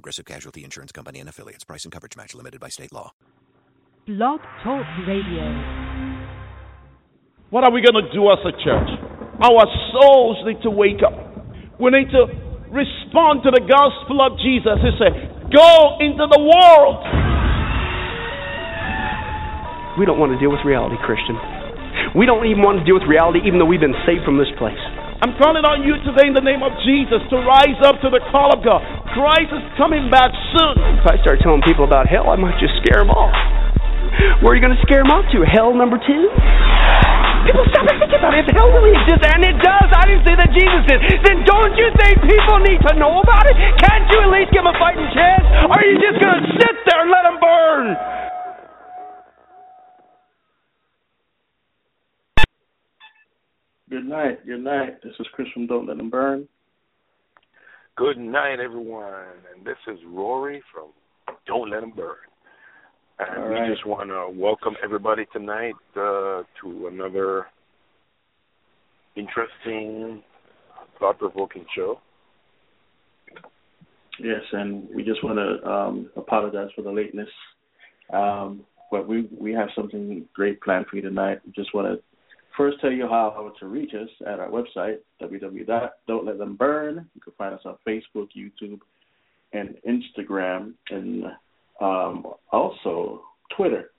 Progressive Casualty Insurance Company and affiliates. Price and coverage match limited by state law. Blog Talk Radio. What are we going to do as a church? Our souls need to wake up. We need to respond to the gospel of Jesus. He said, Go into the world. We don't want to deal with reality, Christian. We don't even want to deal with reality, even though we've been saved from this place. I'm calling on you today in the name of Jesus to rise up to the call of God. Christ is coming back soon. If I start telling people about hell, I might just scare them off. Where are you going to scare them off to? Hell number two? People stop and think about it. If hell really exists, and it does, I didn't say that Jesus did, then don't you think people need to know about it? Can't you at least give them a fighting chance? Or are you just going to sit there and let them burn? Good night. Good night. This is Chris from Don't Let Them Burn. Good night, everyone. And this is Rory from Don't Let Them Burn. And All we right. just want to welcome everybody tonight uh, to another interesting, thought provoking show. Yes, and we just want to um, apologize for the lateness. Um, but we we have something great planned for you tonight. We just want to first tell you how to reach us at our website, www.don'tletthemburn. You can find us on Facebook, YouTube, and Instagram, and um, also Twitter.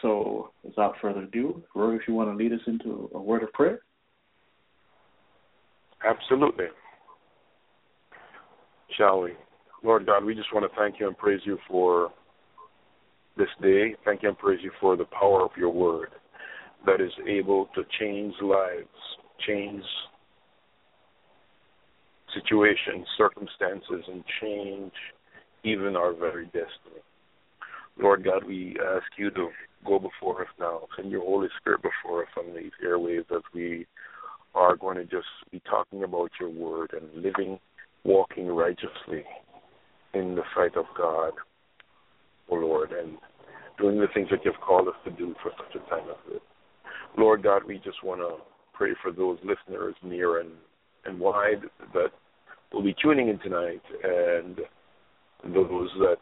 So without further ado, Rory, if you want to lead us into a word of prayer. Absolutely. Shall we? Lord God, we just want to thank you and praise you for this day. Thank you and praise you for the power of your word that is able to change lives, change situations, circumstances, and change even our very destiny. Lord God, we ask you to go before us now. Send your Holy Spirit before us on these airwaves as we are going to just be talking about your word and living, walking righteously in the sight of God, O Lord, and doing the things that you've called us to do for such a time as this. Lord God, we just want to pray for those listeners near and, and wide that will be tuning in tonight and those that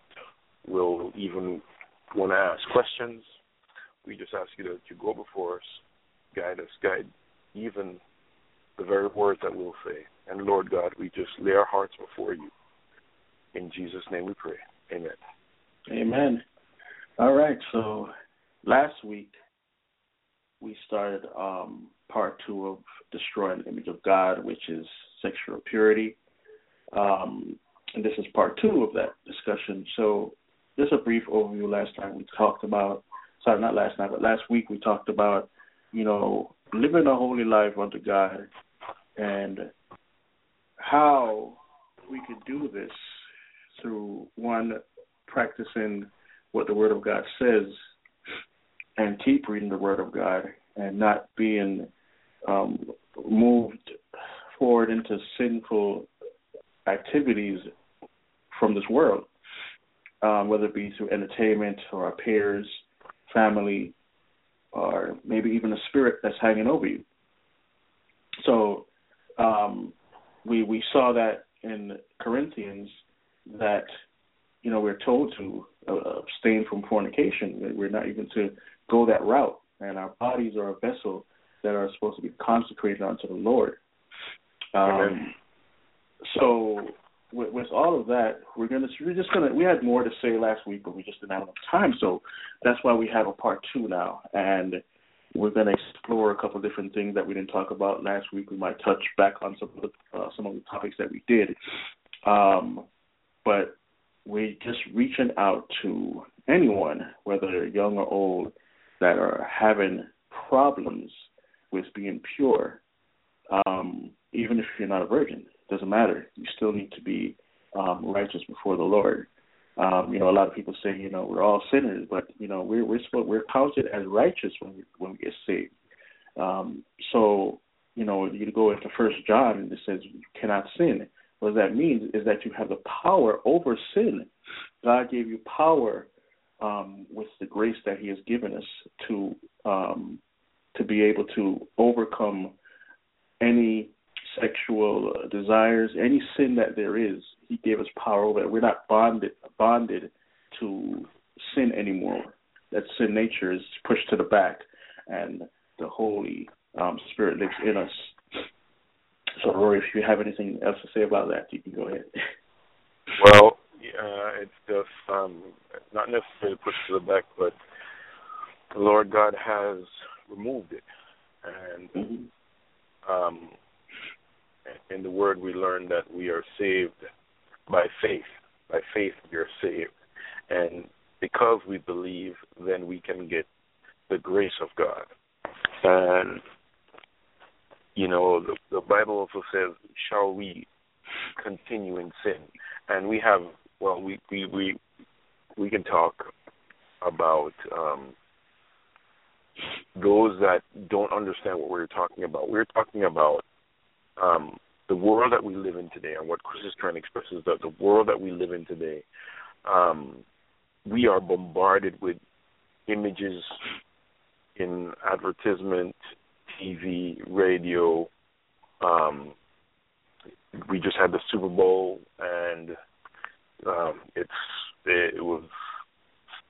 will even want to ask questions. We just ask you to, to go before us, guide us, guide even the very words that we'll say. And Lord God, we just lay our hearts before you. In Jesus' name we pray. Amen. Amen. All right. So last week we started um, part two of destroying the image of God, which is sexual purity. Um, and this is part two of that discussion. So just a brief overview. Last time we talked about, sorry, not last night, but last week we talked about, you know, living a holy life unto God and how we could do this through one practicing what the Word of God says and keep reading the Word of God and not being um, moved forward into sinful activities from this world, um, whether it be through entertainment or our peers, family, or maybe even a spirit that's hanging over you. So um, we we saw that in Corinthians that you know we're told to uh, abstain from fornication. We're not even to go that route, and our bodies are a vessel that are supposed to be consecrated unto the Lord. Um, so with, with all of that, we're gonna we're just gonna we had more to say last week, but we just didn't have enough time. So that's why we have a part two now, and we're gonna explore a couple of different things that we didn't talk about last week. We might touch back on some of the uh, some of the topics that we did, um, but we're just reaching out to anyone, whether young or old, that are having problems with being pure. Um, even if you're not a virgin, it doesn't matter. You still need to be um, righteous before the Lord. Um, you know, a lot of people say, you know, we're all sinners, but you know, we're we're we're counted as righteous when we when we get saved. Um, so, you know, you go into First John and it says you cannot sin. What that means is that you have the power over sin. God gave you power um, with the grace that He has given us to um, to be able to overcome any sexual desires, any sin that there is. He gave us power over it. We're not bonded bonded to sin anymore. That sin nature is pushed to the back, and the Holy um, Spirit lives in us. So, Rory, if you have anything else to say about that, you can go ahead. Well, uh, it's just um, not necessarily pushed to the back, but the Lord God has removed it, and mm-hmm. um, in the Word we learn that we are saved by faith. By faith we are saved, and because we believe, then we can get the grace of God. And you know, the, the Bible also says, "Shall we continue in sin?" And we have, well, we we we we can talk about um, those that don't understand what we're talking about. We're talking about um, the world that we live in today, and what Chris is trying to express is that the world that we live in today, um, we are bombarded with images in advertisement, TV, radio. Um, we just had the Super Bowl, and um, it's it was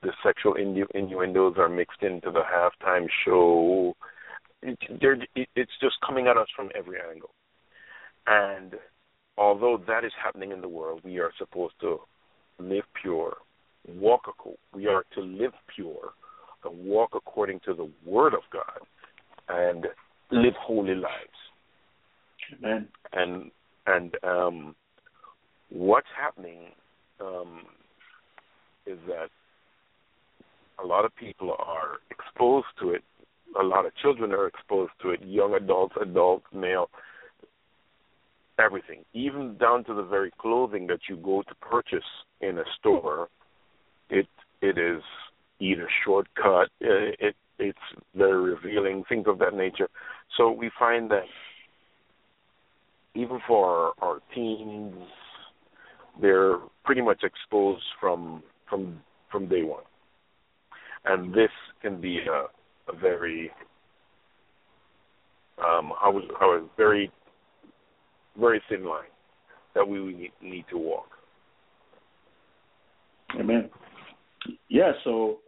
the sexual innu- innuendos are mixed into the halftime show. It, it, it's just coming at us from every angle, and although that is happening in the world, we are supposed to live pure, walk. We are to live pure and walk according to the Word of God and live holy lives. Amen. And and um, what's happening um, is that a lot of people are exposed to it. A lot of children are exposed to it. Young adults, adults, male, everything, even down to the very clothing that you go to purchase in a store. It it is either shortcut. Uh, it it's very revealing, things of that nature. So we find that even for our, our teens, they're pretty much exposed from from from day one, and this can be a, a very um, I was I was very very thin line that we need, to walk. Amen. Yeah, so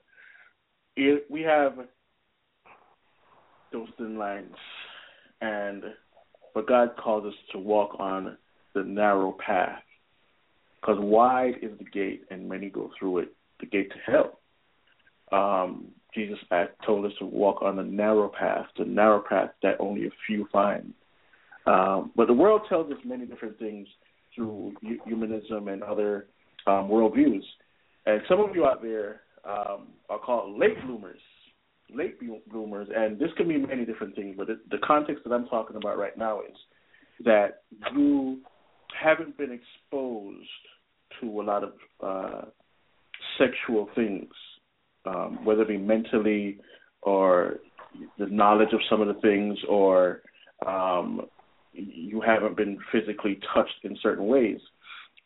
if we have those thin lines, and but God calls us to walk on the narrow path, because wide is the gate, and many go through it, the gate to hell. Um, Jesus told us to walk on the narrow path, the narrow path that only a few find. Um, but the world tells us many different things through humanism and other um, worldviews. And some of you out there um, are called late bloomers, late bloomers, and this can mean many different things. But the context that I'm talking about right now is that you haven't been exposed to a lot of uh, sexual things, um, whether it be mentally or the knowledge of some of the things, or um, you haven't been physically touched in certain ways.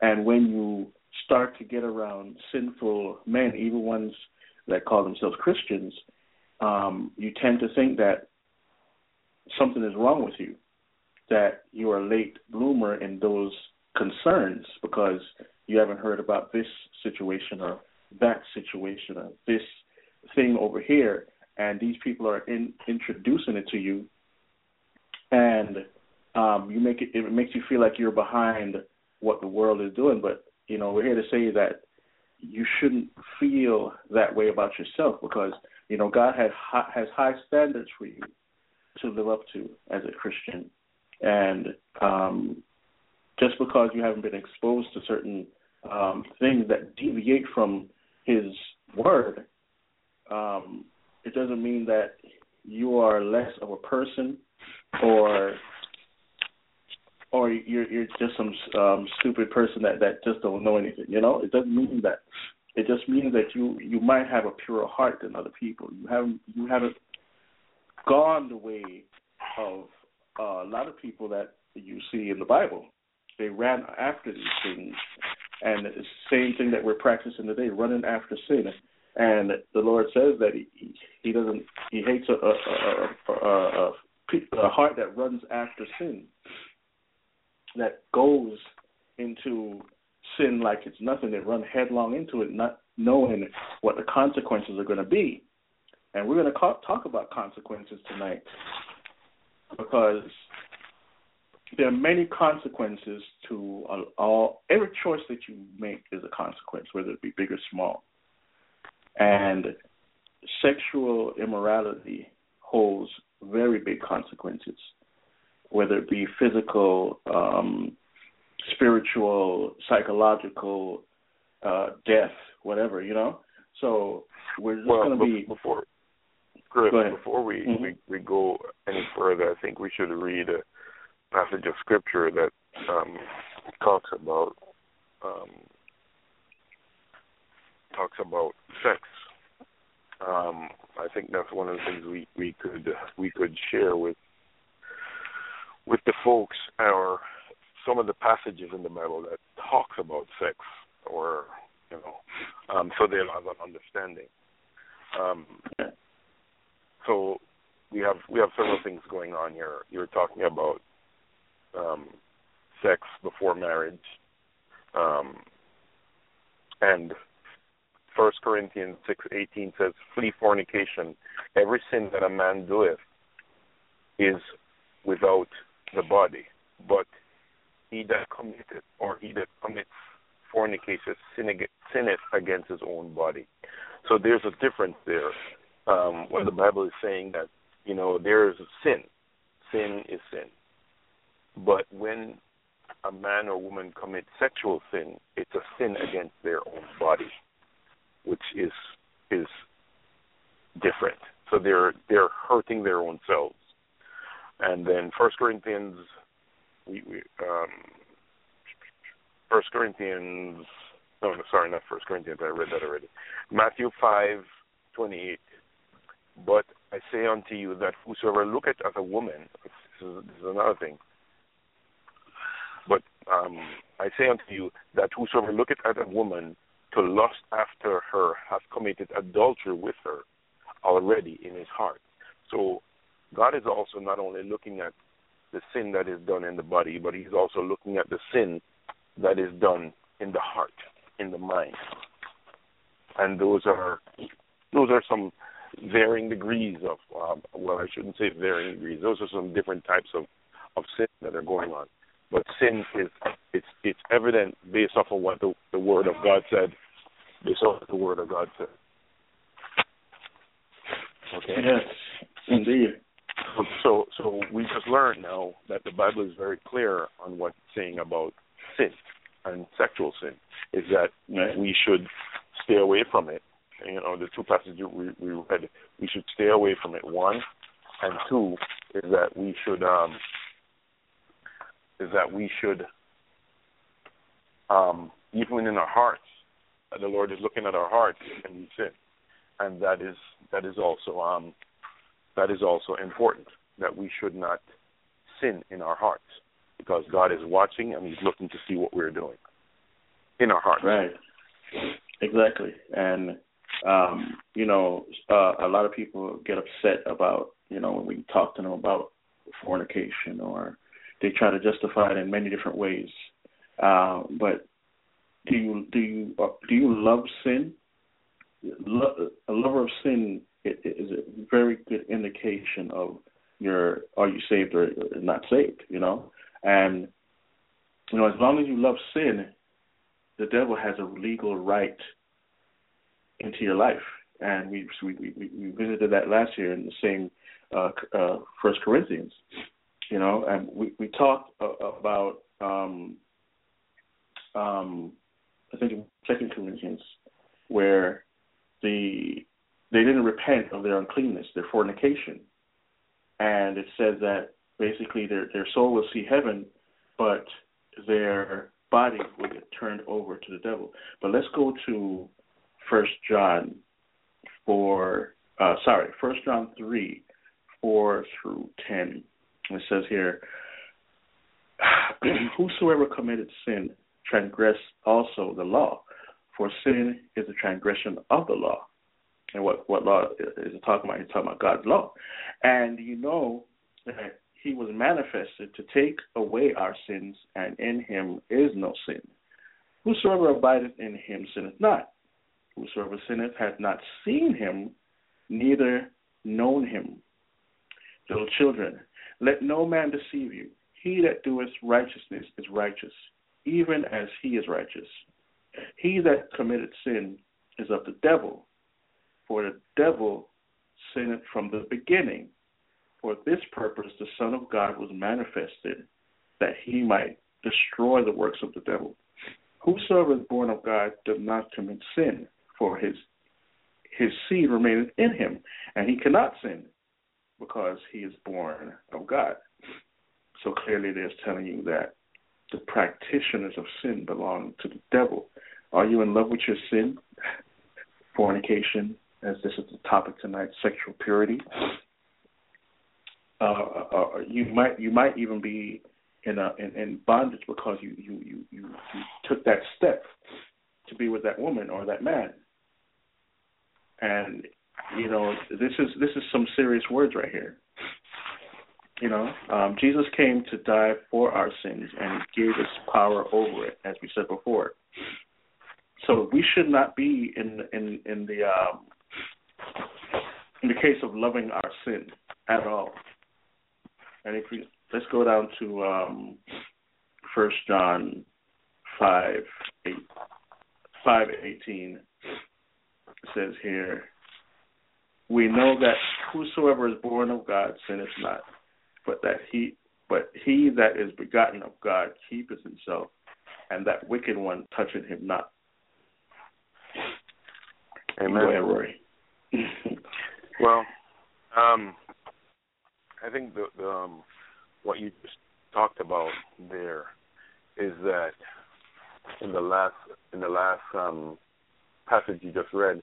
And when you start to get around sinful men, even ones that call themselves Christians, um, you tend to think that something is wrong with you, that you are a late bloomer in those concerns because you haven't heard about this situation or that situation or this thing over here, and these people are in, introducing it to you, and um, you make it it makes you feel like you're behind what the world is doing, but you know, we're here to say that you shouldn't feel that way about yourself because you know God has high, has high standards for you to live up to as a Christian, and um, just because you haven't been exposed to certain um, things that deviate from His Word, um, it doesn't mean that you are less of a person or or you're you're just some um, stupid person that that just don't know anything. You know, it doesn't mean that. It just means that you you might have a purer heart than other people. You haven't you haven't gone the way of uh, a lot of people that you see in the Bible. They ran after these things, and the same thing that we're practicing today, running after sin. And the Lord says that He He doesn't He hates a, a, a, a heart that runs after sin, that goes into sin like it's nothing. They run headlong into it, not knowing what the consequences are going to be. And we're going to talk about consequences tonight because there are many consequences to all every choice that you make is a consequence, whether it be big or small. And sexual immorality holds very big consequences, whether it be physical, um, spiritual, psychological, uh, death, whatever, you know. So we're just well, going to be before Chris, before we, mm-hmm. we we go any further, I think we should read a passage of scripture that um, talks about um, talks about sex. Um, I think that's one of the things we, we could we could share with with the folks or some of the passages in the Bible that talks about sex or you know um, so they'll have an understanding. Um, so we have we have several things going on here. You're talking about um, sex before marriage, um, and First Corinthians six eighteen says, "Flee fornication. Every sin that a man doeth is without the body, but he that committeth or he that commits fornication sinneth against his own body." So there's a difference there. Um, when the Bible is saying that you know there is sin, sin is sin, but when a man or woman commits sexual sin, it's a sin against their own body, which is is different. So they're they're hurting their own selves. And then First Corinthians, we, we um, First Corinthians, no, no, sorry, not First Corinthians. I read that already. Matthew five twenty eight. But I say unto you that whosoever looketh at a woman, this is, this is another thing, um, I say unto you that whosoever looketh at a woman to lust after her hath committed adultery with her already in his heart. So God is also not only looking at the sin that is done in the body, but he's also looking at the sin that is done in the heart, in the mind. And those are those are some varying degrees of um, well, I shouldn't say varying degrees. Those are some different types of of sin that are going on. But sin is it's it's evident based off of what the the word of God said, based off of the word of God said. Okay. Yes, indeed. So so we just learned now that the Bible is very clear on what it's saying about sin and sexual sin. Is that right. we should stay away from it. You know, the two passages we, we read, we should stay away from it. One, and two is that we should um, is that we should, um, even in our hearts, the Lord is looking at our hearts and we sin, and that is that is also um, that is also important that we should not sin in our hearts because God is watching and He's looking to see what we're doing in our hearts. Right. Exactly, and um, you know, uh, a lot of people get upset about you know when we talk to them about fornication or they try to justify it in many different ways. Uh, but do you do you uh, do you love sin? A lover of sin is a very good indication of your are you saved or not saved. You know, and you know as long as you love sin, the devil has a legal right into your life. And we we we, we visited that last year in the same uh, uh, First Corinthians you know, and we we talked about um, um, I think in Second Corinthians where the they didn't repent of their uncleanness, their fornication, and it says that basically their their soul will see heaven, but their body will get turned over to the devil. But let's go to First John four. Uh, sorry, First John three, four through ten. It says here, "Whosoever committed sin transgressed also the law, for sin is a transgression of the law." And what what law is it talking about? He's talking about God's law, and you know that He was manifested to take away our sins, and in Him is no sin. Whosoever abideth in Him sinneth not. Whosoever sinneth hath not seen Him, neither known Him. Little children, let no man deceive you. He that doeth righteousness is righteous, even as he is righteous. He that committeth sin is of the devil, for the devil sinned from the beginning. For this purpose the Son of God was manifested, that he might destroy the works of the devil. Whosoever is born of God does not commit sin, for his his seed remaineth in him, and he cannot sin, because he is born of God. So clearly, there's telling you that the practitioners of sin belong to the devil. Are you in love with your sin? Fornication, as this is the topic tonight, sexual purity. Uh, uh, uh, you might you might even be in a in, in bondage because you, you you you you took that step to be with that woman or that man. And you know this is this is some serious words right here. You know, um, Jesus came to die for our sins and gave us power over it, as we said before. So we should not be in in in the um, in the case of loving our sin at all. And if we let's go down to um, First John five. It says here, we know that whosoever is born of God sinneth not, but that he but he that is begotten of God keepeth himself, and that wicked one toucheth him not. Amen. Go ahead, Rory. well, um, I think the, the um, what you just talked about there is that in the last in the last um, passage you just read,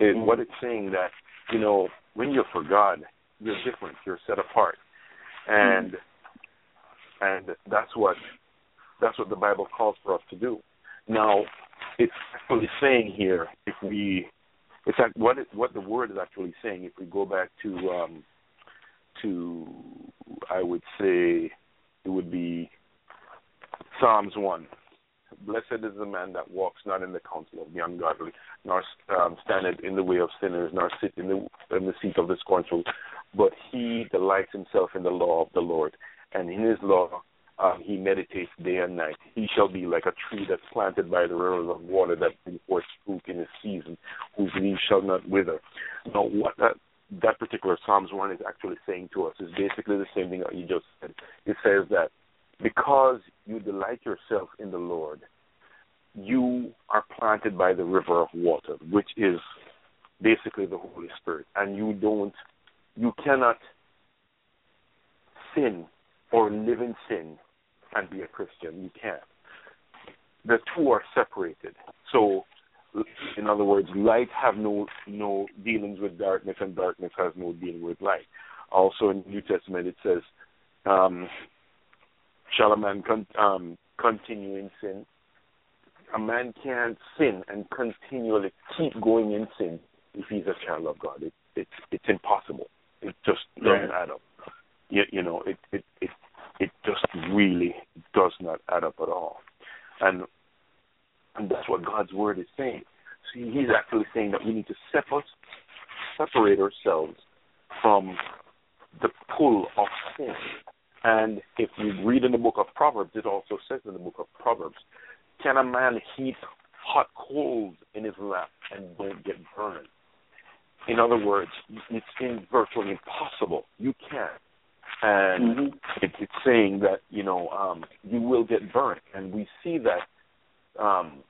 it, what it's saying that you know when you're for God, you're different, you're set apart, and and that's what that's what the Bible calls for us to do. Now, it's actually saying here if we it's like what it, what the word is actually saying. If we go back to um, to I would say it would be Psalms one. Blessed is the man that walks not in the counsel of the ungodly, nor um, standeth in the way of sinners, nor sit in the in the seat of the scornful, but he delights himself in the law of the Lord, and in his law um, he meditates day and night. He shall be like a tree that's planted by the rivers of water that brings forth fruit in its season, whose leaves shall not wither. Now, what that that particular Psalms one is actually saying to us is basically the same thing that you just said. It says that because you delight yourself in the Lord, you are planted by the river of water, which is basically the Holy Spirit, and you don't, you cannot sin or live in sin and be a Christian. You can't. The two are separated. So, in other words, light have no no dealings with darkness, and darkness has no dealing with light. Also, in the New Testament, it says, um, "Shall a man con- um, continue in sin?" A man can't sin and continually keep going in sin if he's a child of God. It, it's it's impossible. It just doesn't add up. You, you know, it it it it just really does not add up at all. And and that's what God's word is saying. See, He's actually saying that we need to separate separate ourselves from the pull of sin. And if you read in the book of Proverbs, it also says in the book of Proverbs, can a man heap hot coals in his lap and don't get burned? In other words, it's in virtually impossible. You can't and mm-hmm. it, it's saying that you know um, you will get burnt, and we see that um,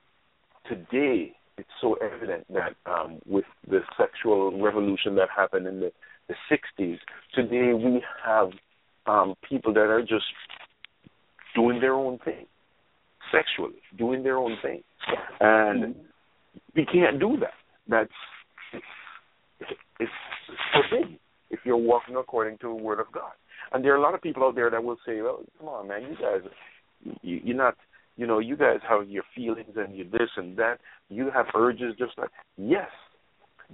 today. It's so evident that um, with the sexual revolution that happened in the, the 60s, today we have um, people that are just doing their own thing, sexually doing their own thing, and mm-hmm. we can't do that. that's it's, it's forbidden if you're walking according to the word of God. And there are a lot of people out there that will say, "Well, come on, man, you guys, you, you're not." You know, you guys have your feelings and you this and that. You have urges just like yes,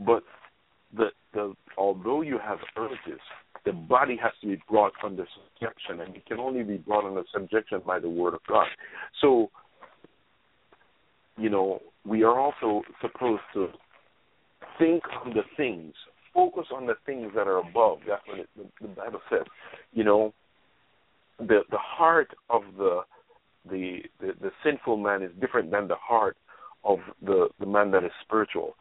but the the although you have urges, the body has to be brought under subjection, and it can only be brought under subjection by the word of God. So, you know, we are also supposed to think on the things, focus on the things that are above. That's what it, the, the Bible says. You know, the the heart of the, the the the sinful man is different than the heart of the the man that is spiritual,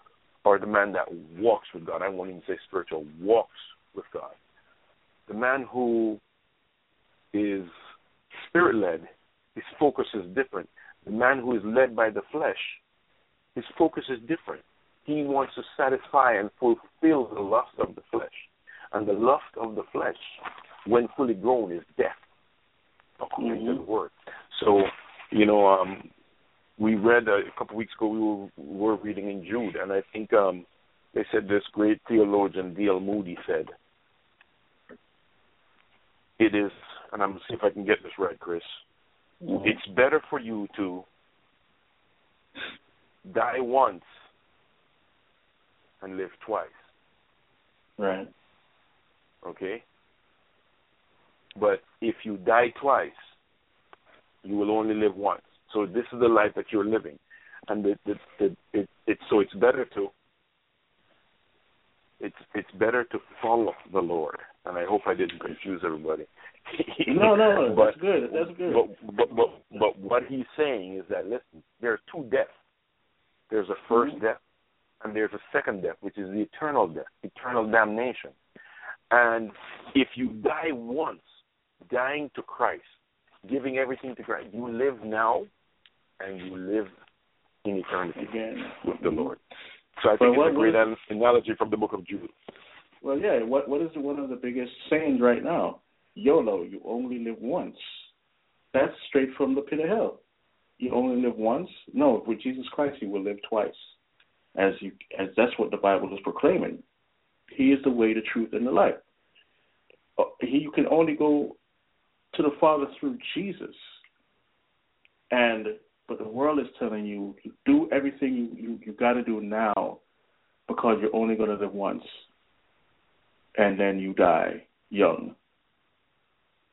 or the man that walks with God. I won't even say spiritual, walks with God. The man who is spirit led, his focus is different. The man who is led by the flesh, his focus is different. He wants to satisfy and fulfill the lust of the flesh. And the lust of the flesh, when fully grown, is death, according mm-hmm. to the word. So, you know, um, we read uh, a couple weeks ago, we were, we were reading in Jude, and I think um, they said this great theologian, D.L. Moody, said, It is, and I'm going to see if I can get this right, Chris. Mm-hmm. It's better for you to die once and live twice. Right. Okay? But if you die twice, you will only live once. So this is the life that you're living. And it, it, it, it, it so it's better to it's it's better to follow the Lord. And I hope I didn't confuse everybody. no, no, but, that's good. That's good. But, but but but what he's saying is that listen, there's two deaths. There's a 1st mm-hmm. death and there's a second death, which is the eternal death, eternal damnation. And if you die once, dying to Christ, giving everything to Christ, you live now and you live in eternity Again. with the Lord. So I think it's a great was, analogy from the book of Jude. Well, yeah. What what is one of the biggest sayings right now? YOLO, you only live once. That's straight from the pit of hell. You only live once. No, with Jesus Christ, you will live twice as you as that's what the Bible is proclaiming. He is the way, the truth, and the life. Uh, he, you can only go to the Father through Jesus. And but the world is telling you do everything you you, you got to do now because you're only going to live once, and then you die young.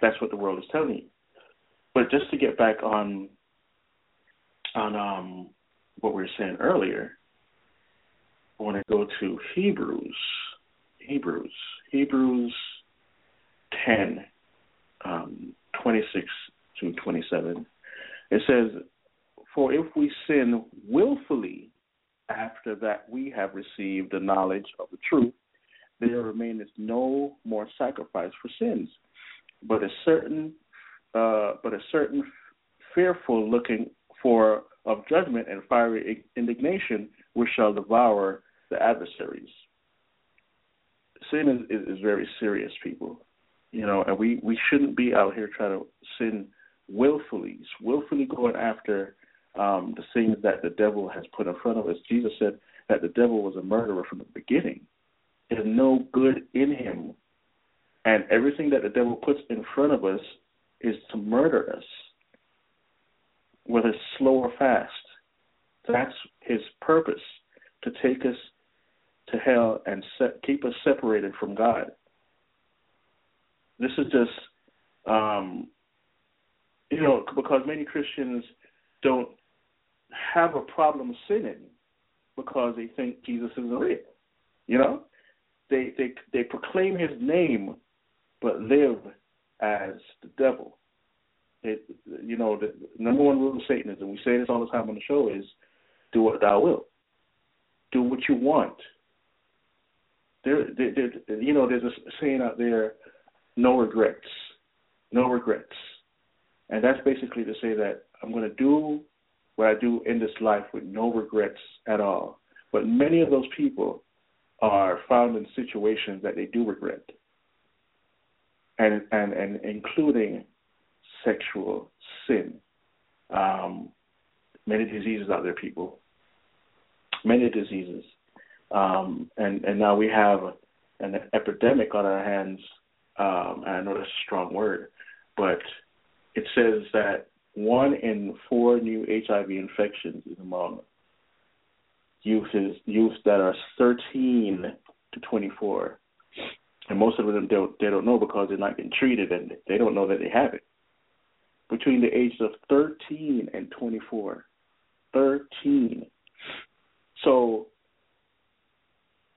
That's what the world is telling you. But just to get back on on um, what we were saying earlier, I want to go to Hebrews. Hebrews. Hebrews 10, um, 26 to 27. It says, For if we sin willfully after that we have received the knowledge of the truth, there remaineth no more sacrifice for sins, but a certain, uh, but a certain fearful looking for of judgment and fiery indignation, which shall devour the adversaries. Sin is, is, is very serious, people. You know, and we, we shouldn't be out here trying to sin willfully, willfully going after um, the things that the devil has put in front of us. Jesus said that the devil was a murderer from the beginning. There's no good in him. And everything that the devil puts in front of us is to murder us, whether slow or fast. That's his purpose, to take us to hell and set, keep us separated from God. This is just, um, you know, because many Christians don't have a problem sinning because they think Jesus isn't real. You know, they they they proclaim His name, but live as the devil. It, you know, the number one rule of Satanism. We say this all the time on the show: is do what thou wilt, do what you want, there, there, there, you know, there's a saying out there, no regrets, no regrets, and that's basically to say that I'm going to do what I do in this life with no regrets at all. But many of those people are found in situations that they do regret, and and and including sexual sin. Um, many diseases out there, people. Many diseases. um, and and now we have an epidemic on our hands. Um, and I know that's a strong word, but it says that one in four new HIV infections is among youth is youth that are 13 to 24, and most of them don't they don't know because they're not getting treated and they don't know that they have it. Between the ages of 13 and 24, 13. So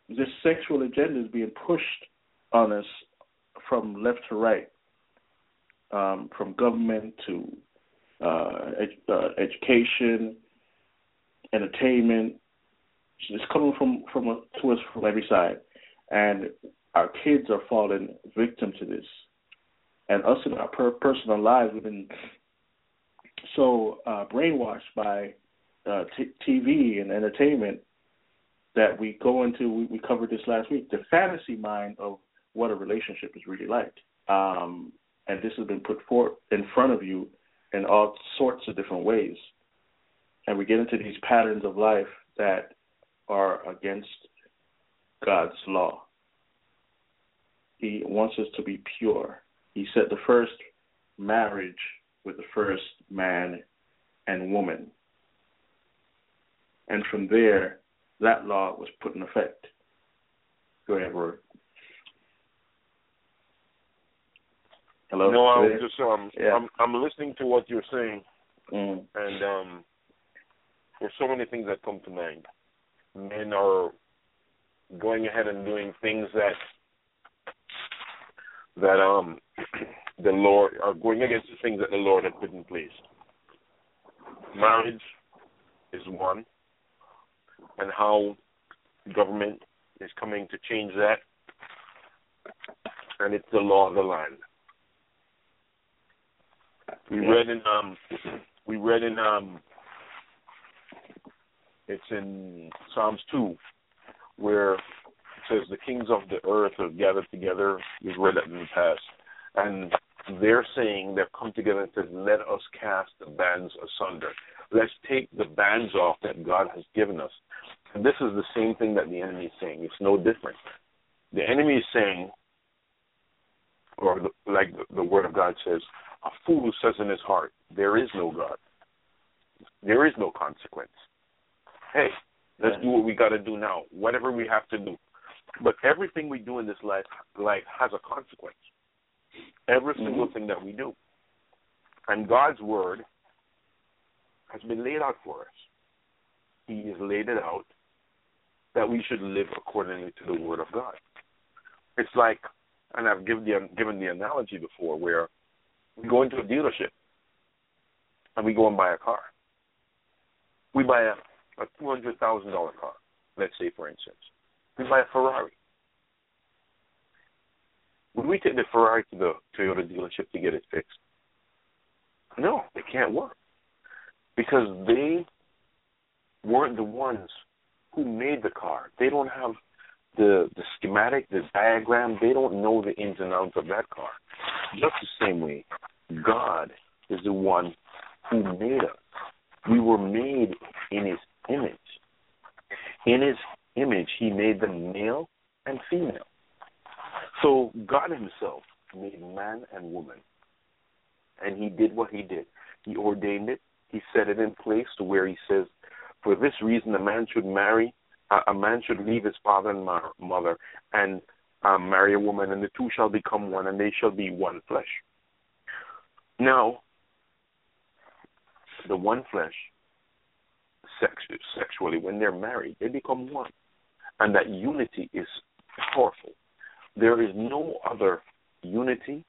this sexual agenda is being pushed on us from left to right, um, from government to uh, ed- uh, education, entertainment. It's coming from from to us from every side, and our kids are falling victim to this. And us in our per- personal lives, we've been so uh, brainwashed by uh, t- TV and entertainment that we go into. We, we covered this last week. The fantasy mind of what a relationship is really like, um, and this has been put forth in front of you in all sorts of different ways. And we get into these patterns of life that are against God's law. He wants us to be pure. He said the first marriage with the first man and woman. And from there, that law was put in effect. Go ahead, Rory. Hello. No, I'm just um, Yeah. I'm I'm listening to what you're saying, Mm. and um, there's so many things that come to mind. Men are going ahead and doing things that that um the Lord are going against the things that the Lord had put in place. Marriage is one, and how government is coming to change that, and it's the law of the land. We read in um we read in um it's in Psalms two where it says the kings of the earth have gathered together. We've read that in the past. And they're saying they've come together and said, Let us cast the bands asunder. Let's take the bands off that God has given us. And this is the same thing that the enemy is saying. It's no different. The enemy is saying, or the, like the, the Word of God says, a fool says in his heart, There is no God. There is no consequence. Hey, let's do what we got to do now, whatever we have to do. But everything we do in this life, life has a consequence. Every mm-hmm. single thing that we do. And God's Word has been laid out for us. He has laid it out that we should live accordingly to the Word of God. It's like, and I've given the, given the analogy before, where we go into a dealership and we go and buy a car. We buy a, a two hundred thousand dollar car, let's say for instance. We buy a Ferrari. Would we take the Ferrari to the Toyota dealership to get it fixed? No, it can't work. Because they weren't the ones who made the car. They don't have the the schematic, the diagram, they don't know the ins and outs of that car. Just the same way, God is the one who made us. We were made in his image. In his image, he made them male and female. So God himself made man and woman. And he did what he did. He ordained it. He set it in place to where he says, for this reason, a man should marry, uh, a man should leave his father and mother and um, marry a woman, and the two shall become one, and they shall be one flesh. Now, the one flesh, sex- sexually, when they're married, they become one. And that unity is powerful. There is no other unity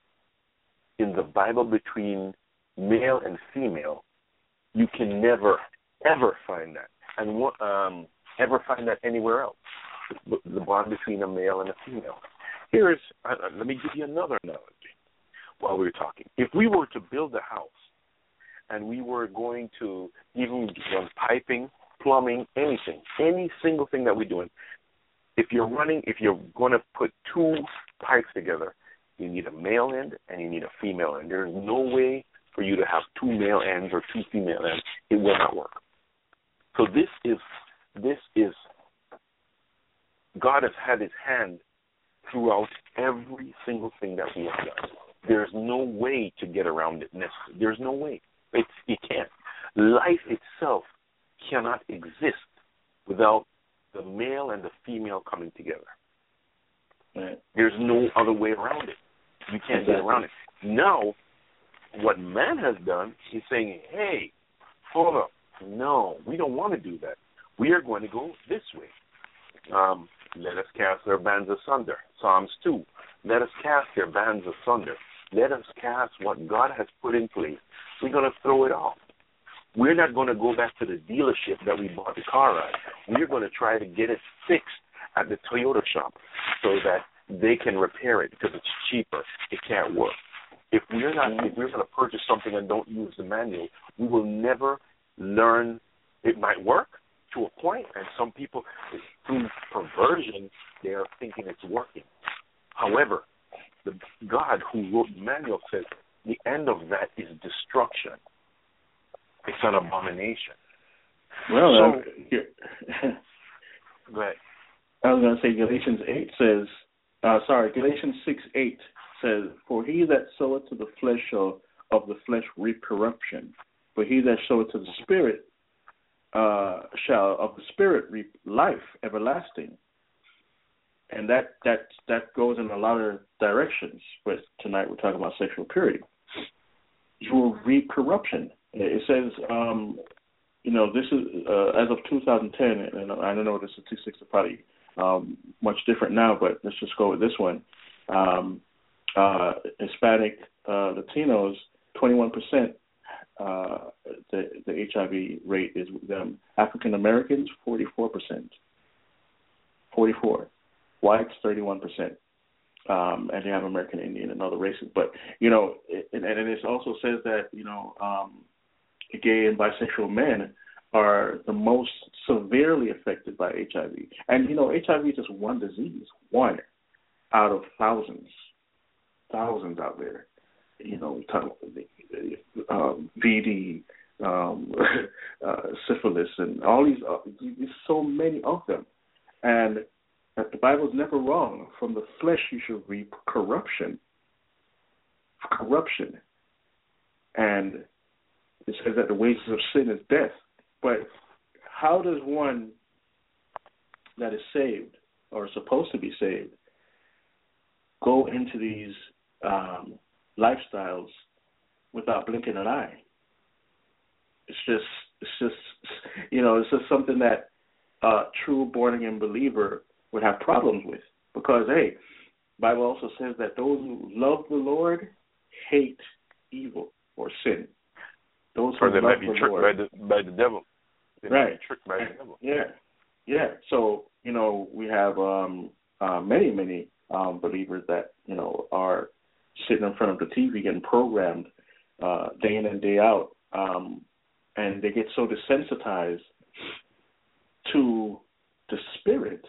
in the Bible between male and female. You can never, ever find that, and um, ever find that anywhere else. The bond between a male and a female. Here is, uh, let me give you another analogy while we were talking. If we were to build a house and we were going to even run piping, plumbing, anything, any single thing that we're doing, if you're running, if you're going to put two pipes together, you need a male end and you need a female end. There's no way for you to have two male ends or two female ends. It will not work. So this is this is God has had his hand throughout every single thing that we have done. There's no way to get around it. There's no way. It's, you can't. Life itself cannot exist without the male and the female coming together. Right. There's no other way around it. You can't Exactly. get around it. Now, what man has done is saying, hey, hold up. No, we don't want to do that. We are going to go this way. Um, let us cast their bands asunder. Psalms 2. Let us cast their bands asunder. Let us cast what God has put in place. We're going to throw it off. We're not going to go back to the dealership that we bought the car at. We're going to try to get it fixed at the Toyota shop so that they can repair it because it's cheaper. It can't work. If we're not, if we're going to purchase something and don't use the manual, we will never learn. It might work to a point, and some people, through perversion, they are thinking it's working. However, the God who wrote the manual says the end of that is destruction. It's an abomination. Well, So- Go ahead. I was going to say Galatians 8 says, uh, sorry, Galatians 6 8 says, For he that soweth to the flesh shall of the flesh reap corruption, but he that soweth to the Spirit uh, shall of the Spirit reap life everlasting. And that, that, that goes in a lot of directions, but tonight we're talking about sexual purity. You will reap corruption. It says, um, you know, this is uh, as of 2010, and I don't know the statistics are probably um, much different now, but let's just go with this one. Um, uh, Hispanic uh, Latinos, 21%. Uh, the the HIV rate is with them. African Americans, 44%. 44. Whites, 31%. Um, and they have American Indian and other races. But you know, it, and, and it also says that you know, um, gay and bisexual men are the most severely affected by HIV. And you know, HIV is just one disease, one out of thousands, thousands out there. You know, um, VD, um, uh, syphilis, and all these. Uh, there's so many of them, and that the Bible is never wrong. From the flesh you should reap corruption. Corruption, and it says that the wages of sin is death. But how does one that is saved or supposed to be saved go into these um, lifestyles without blinking an eye? It's just, it's just, you know, it's just something that a true born again believer would have problems with because, hey, Bible also says that those who love the Lord hate evil or sin. Those who Or they love might be the tricked Lord, by the by the devil. They might Right. be tricked by the devil. yeah, yeah. So you know, we have um, uh, many, many um, believers that you know are sitting in front of the TV getting programmed uh, day in and day out, um, and they get so desensitized to the Spirit.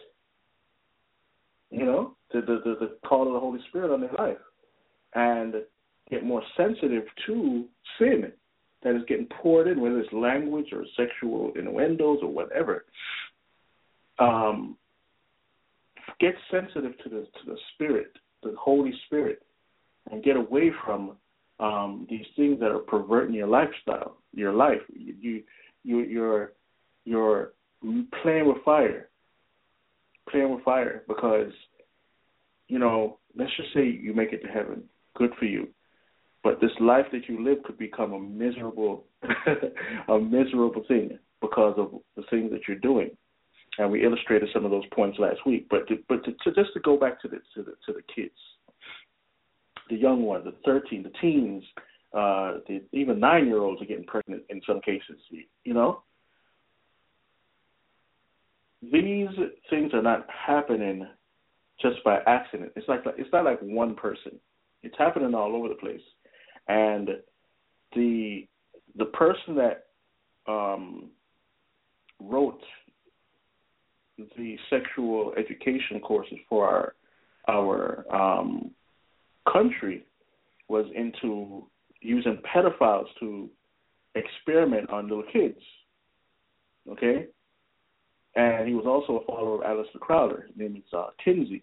You know, the, the the the call of the Holy Spirit on their life, and get more sensitive to sin that is getting poured in, whether it's language or sexual innuendos or whatever. Um, get sensitive to the to the Spirit, the Holy Spirit, and get away from um, these things that are perverting your lifestyle, your life. You you you you're you're playing with fire, playing with fire because you know. Let's just say you make it to heaven. Good for you but this life that you live could become a miserable a miserable thing because of the things that you're doing and we illustrated some of those points last week but to, but to, to just to go back to the to the to the kids the young ones the 13 the teens uh the even 9 year olds are getting pregnant in some cases you know these things are not happening just by accident. It's like it's not like one person. It's happening all over the place. And the the person that um, wrote the sexual education courses for our our um, country was into using pedophiles to experiment on little kids. Okay, and he was also a follower of Aleister Crowley. His name is uh, Kinsey.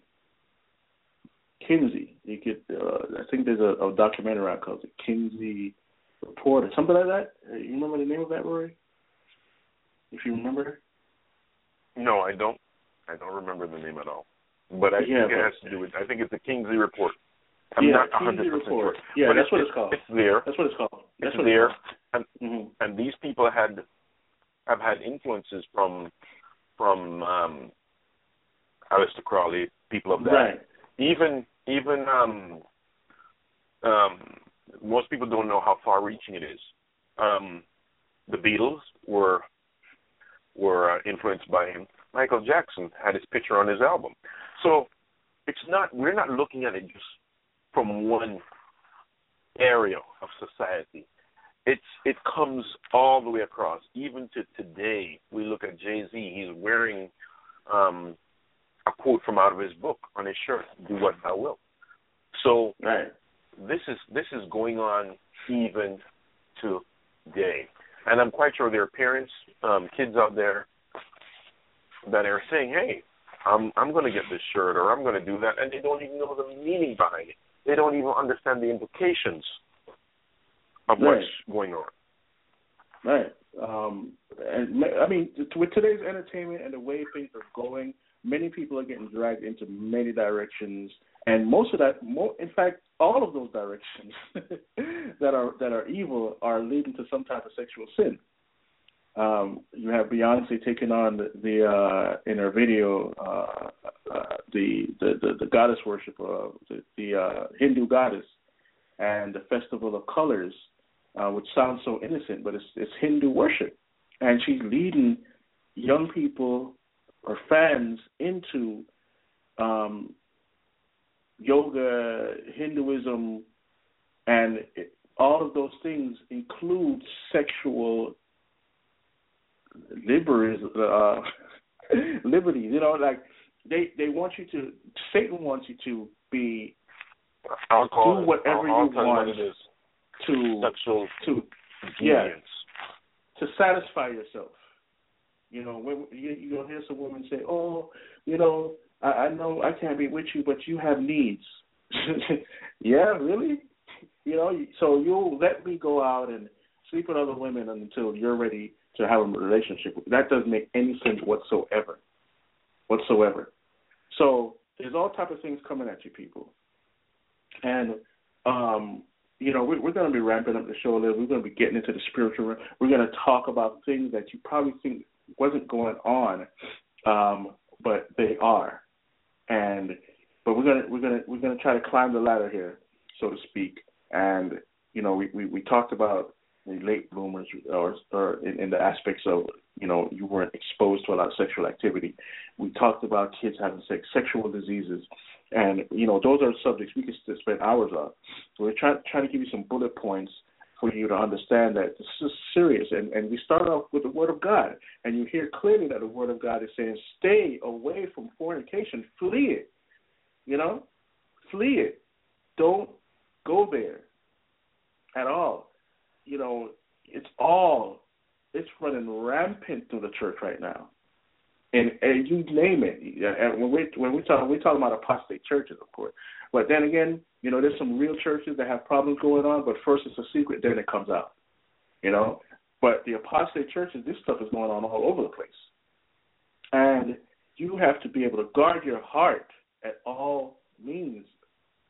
Kinsey. You could, uh, I think there's a, a documentary out called the Kinsey Report or something like that. Uh, you remember the name of that, Rory? If you remember. No, I don't. I don't remember the name at all. But I yeah, think it has to do with. I think it's the Kingsley Report. I'm yeah, not 100 percent Report. sure. Yeah, but that's what it's called. It's there. That's what it's called. That's it's what there, It's and mm-hmm. and these people had have had influences from from um Aleister Crowley, people of that. Right. Even even um um most people don't know how far reaching it is. Um the Beatles were were uh, influenced by him. Michael Jackson had his picture on his album. So it's not we're not looking at it just from one area of society. It's it comes all the way across. Even to today, we look at Jay Z. He's wearing um, a quote from out of his book on his shirt: "Do what thou wilt." So right. this is this is going on even today, and I'm quite sure there are parents, um, kids out there that are saying, "Hey, I'm I'm going to get this shirt or I'm going to do that," and they don't even know the meaning behind it. They don't even understand the implications of Right. what's going on. Right. Um, and I mean, with today's entertainment and the way things are going, many people are getting dragged into many directions, and most of that, in fact, all of those directions that are that are evil are leading to some type of sexual sin. Um, you have Beyonce taking on the, the uh, in her video uh, uh, the, the the the goddess worship of the, the uh, Hindu goddess and the festival of colors uh, which sounds so innocent, but it's, it's Hindu worship, and she's leading young people or fans into um, yoga, Hinduism, and it, all of those things include sexual liberties, uh, liberties. You know, like they they want you to. Satan wants you to be I'll Do whatever I'll, I'll you want what. To Sexual to yeah to satisfy yourself. You know, when you you'll hear some women say, "Oh, you know, I, I know I can't be with you, but you have needs." yeah, really? You know, so you'll let me go out and sleep with other women until you're ready to have a relationship. That doesn't make any sense whatsoever, whatsoever. So there's all type of things coming at you, people, and um, you know, we're, we're going to be ramping up the show a little. We're going to be getting into the spiritual. realm. We're going to talk about things that you probably think wasn't going on, um, but they are. And but we're gonna we're gonna we're gonna try to climb the ladder here, so to speak. And you know, we we, we talked about the late bloomers, or or in, in the aspects of you know you weren't exposed to a lot of sexual activity. We talked about kids having sex, sexual diseases, and you know those are subjects we could spend hours on. So we're trying trying to give you some bullet points for you to understand that this is serious. And and we start off with the Word of God, and you hear clearly that the Word of God is saying, "Stay away from fornication, flee it." You know, flee it. Don't go there at all. You know, it's all it's running rampant through the church right now and, and you name it. And when we when we talk we talk about apostate churches, of course. But then again, you know, there's some real churches that have problems going on. But first it's a secret, then it comes out. You know, but the apostate churches, this stuff is going on all over the place, and you have to be able to guard your heart at all means.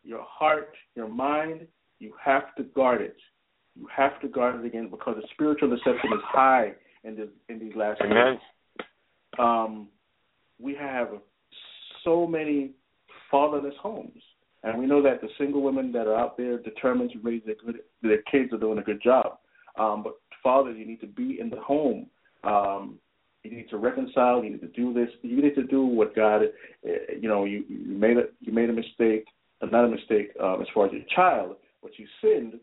Your heart, your mind, you have to guard it. You have to guard it again because the spiritual deception is high in this in these last days Amen. um, we have so many fatherless homes, and we know that the single women that are out there determined to raise their good, their kids are doing a good job. Um, but fathers, you need to be in the home. Um, you need to reconcile. You need to do this. You need to do what God. uh, You know, you you made a you made a mistake, not a mistake um, as far as your child, but you sinned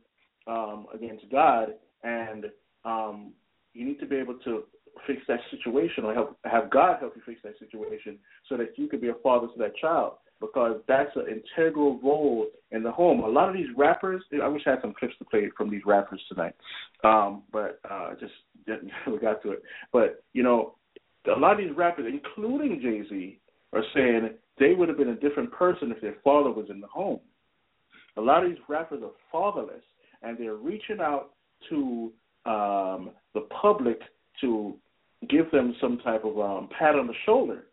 um, against God, and um, you need to be able to fix that situation or help have God help you fix that situation so that you can be a father to that child because that's an integral role in the home. A lot of these rappers, I wish I had some clips to play from these rappers tonight, um, but uh, just didn't we got to it. But you know, a lot of these rappers, including Jay Z, are saying they would have been a different person if their father was in the home. A lot of these rappers are fatherless, and they're reaching out to um, the public to give them some type of um, pat on the shoulder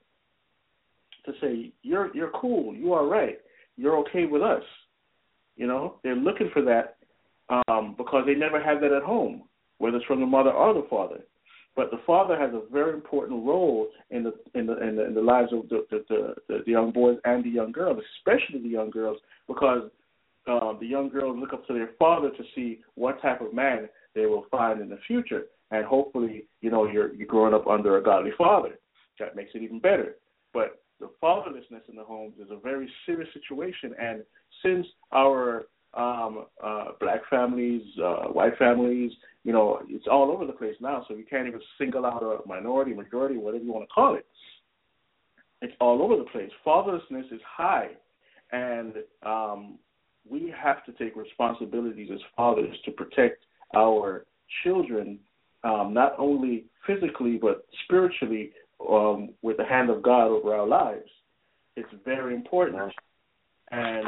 to say you're you're cool, you are right, you're okay with us. You know, they're looking for that um, because they never had that at home, whether it's from the mother or the father. But the father has a very important role in the in the in the, in the lives of the the, the the young boys and the young girls, especially the young girls, because um, the young girls look up to their father to see what type of man they will find in the future, and hopefully, you know, you're you're growing up under a godly father. That makes it even better. But the fatherlessness in the homes is a very serious situation, and since our um, uh, black families, uh, white families. You know, it's all over the place now, so you can't even single out a minority, majority, whatever you want to call it. It's all over the place. Fatherlessness is high, and um, we have to take responsibilities as fathers to protect our children, um, not only physically but spiritually, um, with the hand of God over our lives. It's very important, and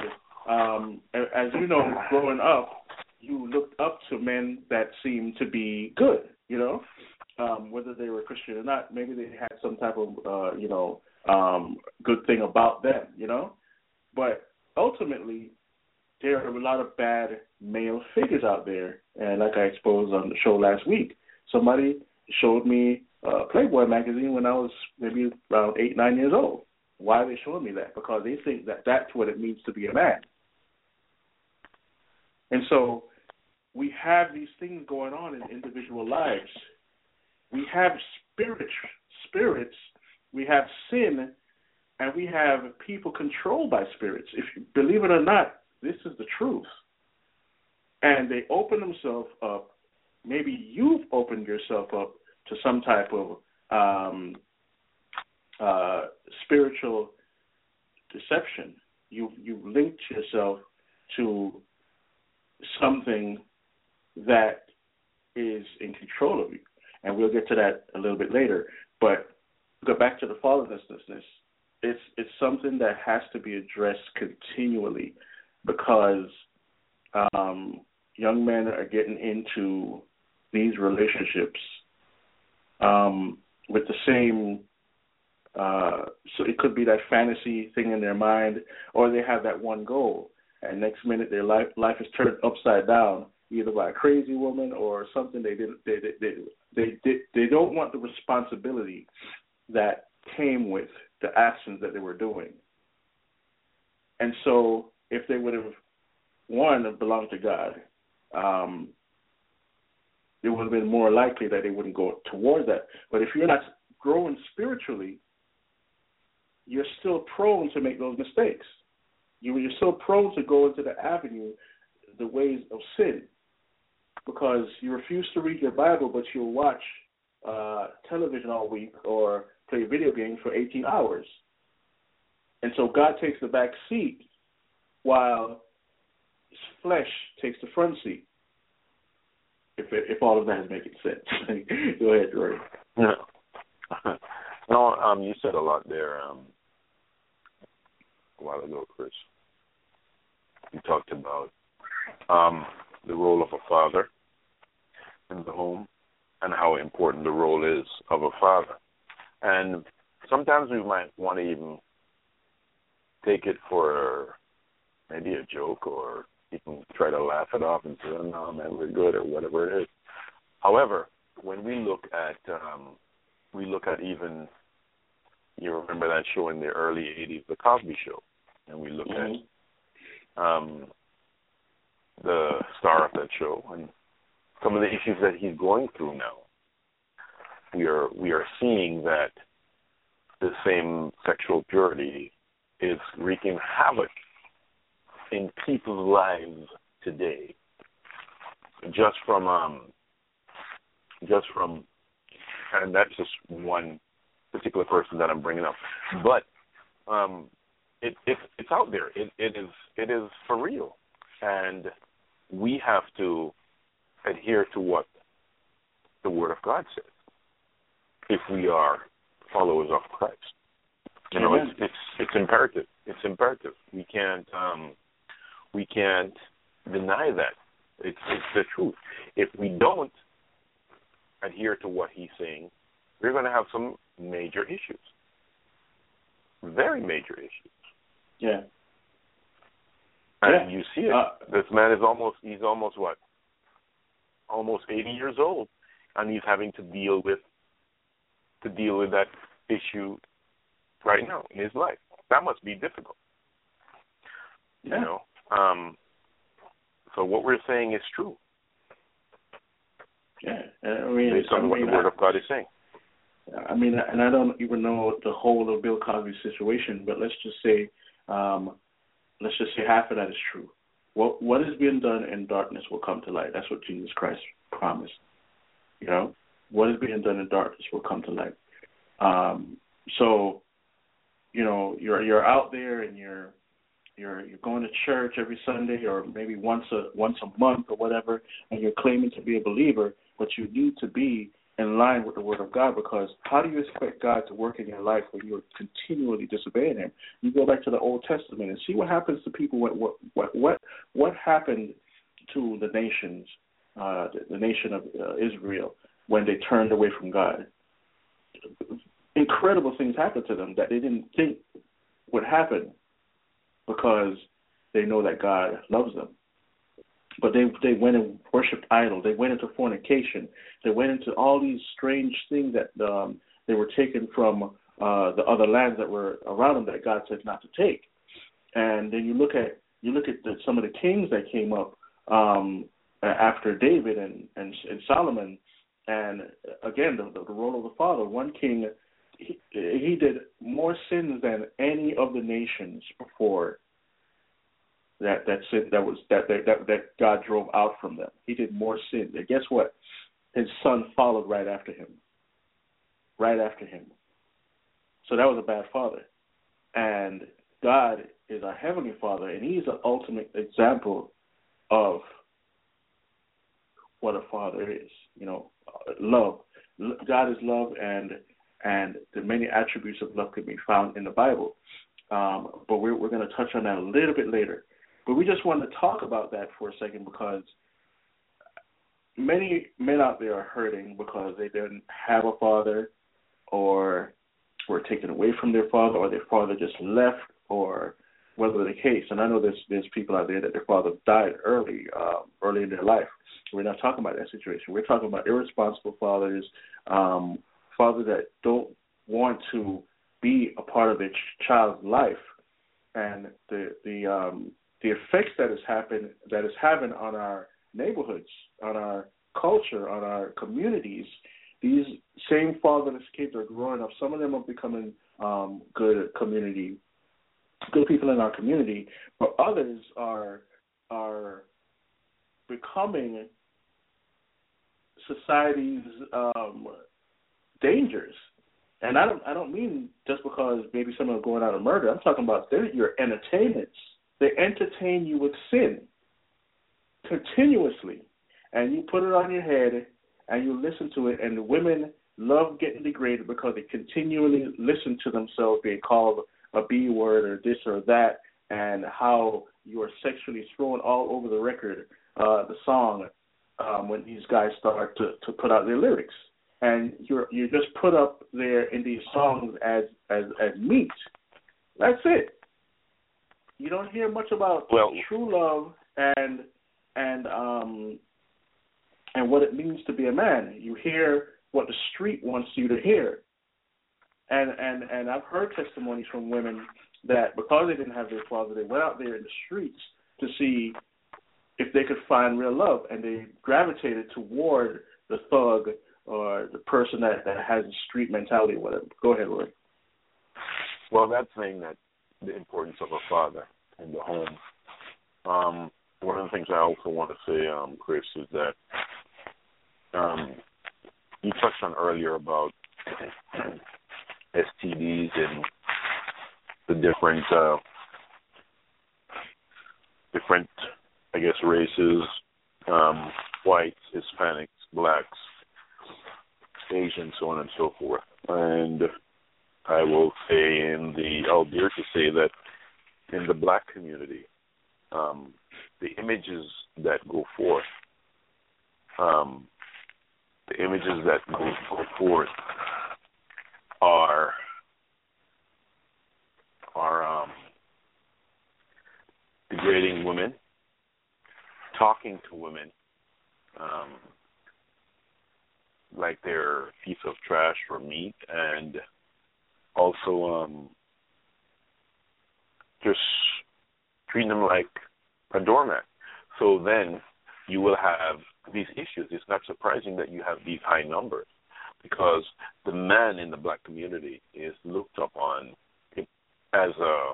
um, as you know, growing up, you looked up to men that seemed to be good, you know, um, whether they were Christian or not. Maybe they had some type of, uh, you know, um, good thing about them, you know. But ultimately, there are a lot of bad male figures out there, and like I exposed on the show last week, somebody showed me uh, Playboy magazine when I was maybe around eight, nine years old. Why are they showing me that? Because they think that that's what it means to be a man. And so we have these things going on in individual lives. We have spirit, spirits, we have sin, and we have people controlled by spirits. If you believe it or not, this is the truth. And they open themselves up. Maybe you've opened yourself up to some type of um, uh, spiritual deception. You've you've linked yourself to something that is in control of you. And we'll get to that a little bit later. But go back to the fatherlessness. It's it's something that has to be addressed continually because um, young men are getting into these relationships um, with the same. Uh, so it could be that fantasy thing in their mind, or they have that one goal and next minute their life life is turned upside down either by a crazy woman or something they didn't they they they they, they, they don't want the responsibility that came with the actions that they were doing and so if they would have one belonged to god um it would have been more likely that they wouldn't go towards that. But if you're not growing spiritually you're still prone to make those mistakes. You, you're still prone to go into the avenue, the ways of sin, because you refuse to read your Bible, but you'll watch uh, television all week or play video games for 18 hours. And so God takes the back seat while flesh takes the front seat. If if all of that is making sense, go ahead. Yeah. no, um, you said a lot there. Um, a while ago, Chris. You talked about um, the role of a father in the home and how important the role is of a father. And sometimes we might want to even take it for maybe a joke or even try to laugh it off and say, oh, no, man, we're good or whatever it is. However, when we look at um, we look at even you remember that show in the early '80s, The Cosby Show, and we look mm-hmm. at um, the star of that show and some of the issues that he's going through now. We are we are seeing that the same sexual purity is wreaking havoc in people's lives today. Just from um, just from, and that's just one particular person that I'm bringing up. But um, it, it it's out there. It it is it is for real, and we have to adhere to what the Word of God says if we are followers of Christ. You know, it's it's it's imperative. It's imperative. We can't um, we can't deny that. It's it's the truth. If we don't adhere to what he's saying, we're going to have some major issues. Very major issues. Yeah. And Yeah. you see it. Uh, this man is almost he's almost what? Almost eighty years old. And he's having to deal with to deal with that issue right now in his life. That must be difficult. Yeah. You know. Um so what we're saying is true Yeah. I mean, based on I what mean, the word of God is saying. I mean, and I don't even know the whole of Bill Cosby's situation, but let's just say, um, let's just say half of that is true. What what is being done in darkness will come to light. That's what Jesus Christ promised. You know, what is being done in darkness will come to light. Um, so, you know, you're you're out there and you're you're you're going to church every Sunday or maybe once a once a month or whatever, and you're claiming to be a believer, but you need to be in line with the Word of God because how do you expect God to work in your life when you're continually disobeying Him? You go back to the Old Testament and see what happens to people. What what what what, happened to the nations, uh, the, the nation of uh, Israel, when they turned away from God? Incredible things happened to them that they didn't think would happen because they know that God loves them but they they went and worshipped idols. They went into fornication. They went into all these strange things that um, they were taken from uh, the other lands that were around them that God said not to take. And then you look at you look at the, some of the kings that came up um, after David and, and and Solomon, and again the, the role of the father. One king he, he did more sins than any of the nations before that that sin that was that that that, that God drove out from them. He did more sin. And guess what? His son followed right after him. Right after him. So that was a bad father. And God is our heavenly Father, and He's the ultimate example of what a father is. You know, love. God is love, and and the many attributes of love can be found in the Bible. Um, but we're we're going to touch on that a little bit later. But we just wanted to talk about that for a second because many men out there are hurting because they didn't have a father or were taken away from their father or their father just left or whatever the case. And I know there's there's people out there that their father died early, uh, early in their life. We're not talking about that situation. We're talking about irresponsible fathers, um, fathers that don't want to be a part of their ch- child's life, and the the um, the effects that is happen that is having on our neighborhoods, on our culture, on our communities. These same fatherless kids are growing up. Some of them are becoming um, good community, good people in our community, but others are are becoming society's um, dangers. And I don't I don't mean just because maybe someone going out of murder. I'm talking about they're your entertainments. They entertain you with sin continuously, and you put it on your head and you listen to it. And the women love getting degraded because they continually listen to themselves being called a B word or this or that, and how you are sexually thrown all over the record, uh, the song, um, when these guys start to, to put out their lyrics. And you're you're just put up there in these songs as as as meat. That's it. You don't hear much about Well- true love and and um and what it means to be a man. You hear what the street wants you to hear. And and and I've heard testimonies from women that because they didn't have their father, they went out there in the streets to see if they could find real love, and they gravitated toward the thug or the person that that has a street mentality or whatever. Go ahead, Rory. Well, that's saying that the importance of a father in the home. Um, one of the things I also want to say, um, Chris, is that um, you touched on earlier about STDs and the different, uh, different, I guess, races, um, whites, Hispanics, blacks, Asians, so on and so forth. And I will say in the I'll dare to say that in the black community, um, the images that go forth, um, the images that go, go forth are are um, degrading women, talking to women um, like they're a piece of trash or meat, and also um, just treating them like a doormat. So then you will have these issues. It's not surprising that you have these high numbers because the man in the black community is looked upon as a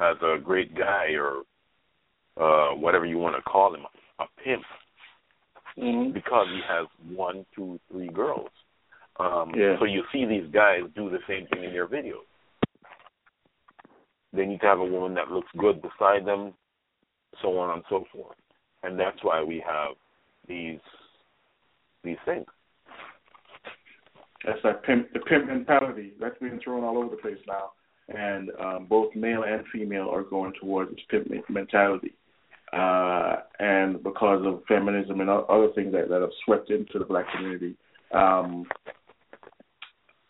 as a great guy or uh whatever you want to call him, a pimp, mm-hmm. because he has one, two, three girls. Um, yeah. So you see these guys do the same thing in their videos. They need to have a woman that looks good beside them, so on and so forth. And that's why we have these these things. That's that pimp, the pimp mentality that's being thrown all over the place now, and um, both male and female are going towards this pimp mentality. Uh, and because of feminism and other things that, that have swept into the black community, um,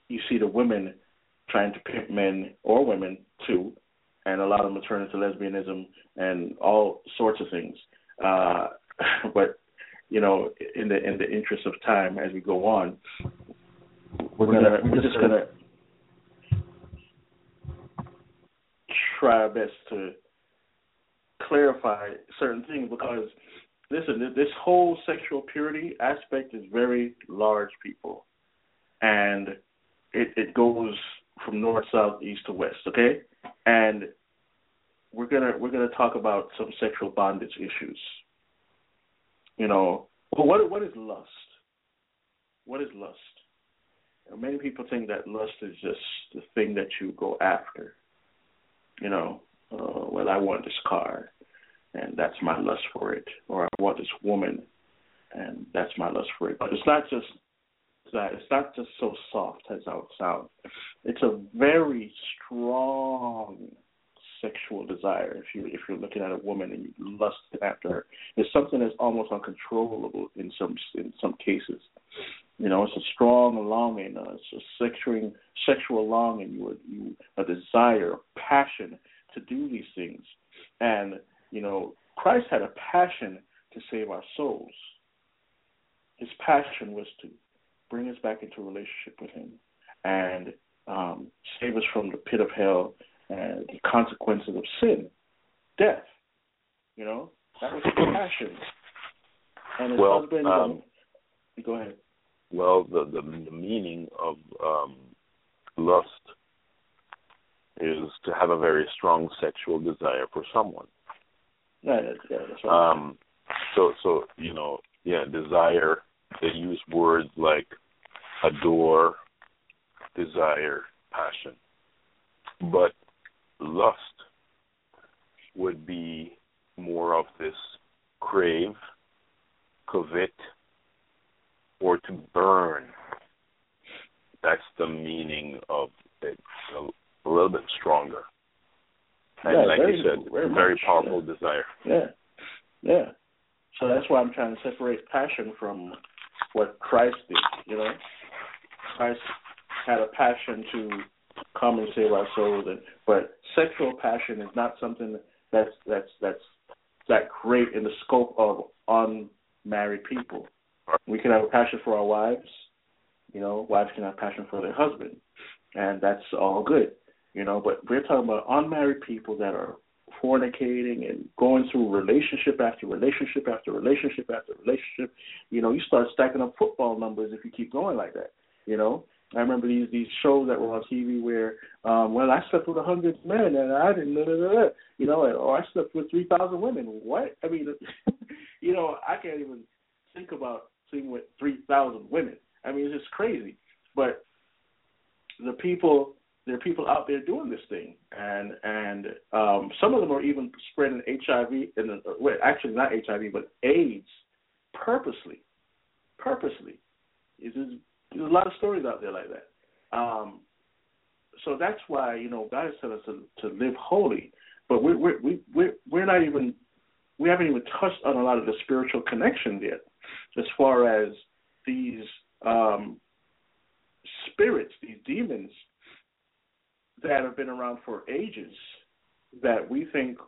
you see the women trying to pimp men or women too, and a lot of them turn into lesbianism and all sorts of things. Uh, but you know, in the in the interest of time, as we go on, we're gonna we're just gonna try our best to clarify certain things because listen, this whole sexual purity aspect is very large, people, and it it goes from north, south, east to west. Okay, and we're gonna we're gonna talk about some sexual bondage issues. You know, well, what what is lust? What is lust? many people think that lust is just the thing that you go after. You know, uh, well, I want this car, and that's my lust for it, or I want this woman, and that's my lust for it. But it's not just that. It's not just so soft as how it sounds. It's a very strong sexual desire. If you if you're looking at a woman and you lust after her, it's something that's almost uncontrollable in some in some cases. You know, it's a strong longing. Uh, it's a sexual sexual longing. You you a desire, a passion to do these things, and you know, Christ had a passion to save our souls. His passion was to bring us back into relationship with Him and um, save us from the pit of hell and the consequences of sin, death. You know, that was his passion. And his well, husband. Um, go ahead. Well, the the, the meaning of um, lust is to have a very strong sexual desire for someone. Yeah, that's right. Um, so, so you know, yeah, desire. They use words like adore, desire, passion, but lust would be more of this crave, covet, or to burn. That's the meaning of it. A little bit stronger. And yeah, like very, you said, very, very powerful yeah. desire. Yeah, yeah. So that's why I'm trying to separate passion from what Christ did. You know, Christ had a passion to come and save our souls, and but sexual passion is not something that's that's that's that great in the scope of unmarried people. We can have a passion for our wives. You know, wives can have passion for their husband, and that's all good. You know, but we're talking about unmarried people that are fornicating and going through relationship after relationship after relationship after relationship. You know, you start stacking up football numbers if you keep going like that. You know, I remember these these shows that were on TV where, um, well, I slept with a hundred men and I didn't, blah, blah, blah, you know, or I slept with three thousand women. What? I mean, you know, I can't even think about sleeping with three thousand women. I mean, it's just crazy. But the people, there are people out there doing this thing, and and um, some of them are even spreading HIV and well, actually not HIV but AIDS purposely, purposely. It's there's a lot of stories out there like that. Um, so that's why you know God has said us to, to live holy, but we're we're we we're, we're not even we haven't even touched on a lot of the spiritual connections yet, as far as these um, spirits, these demons that have been around for ages, that we think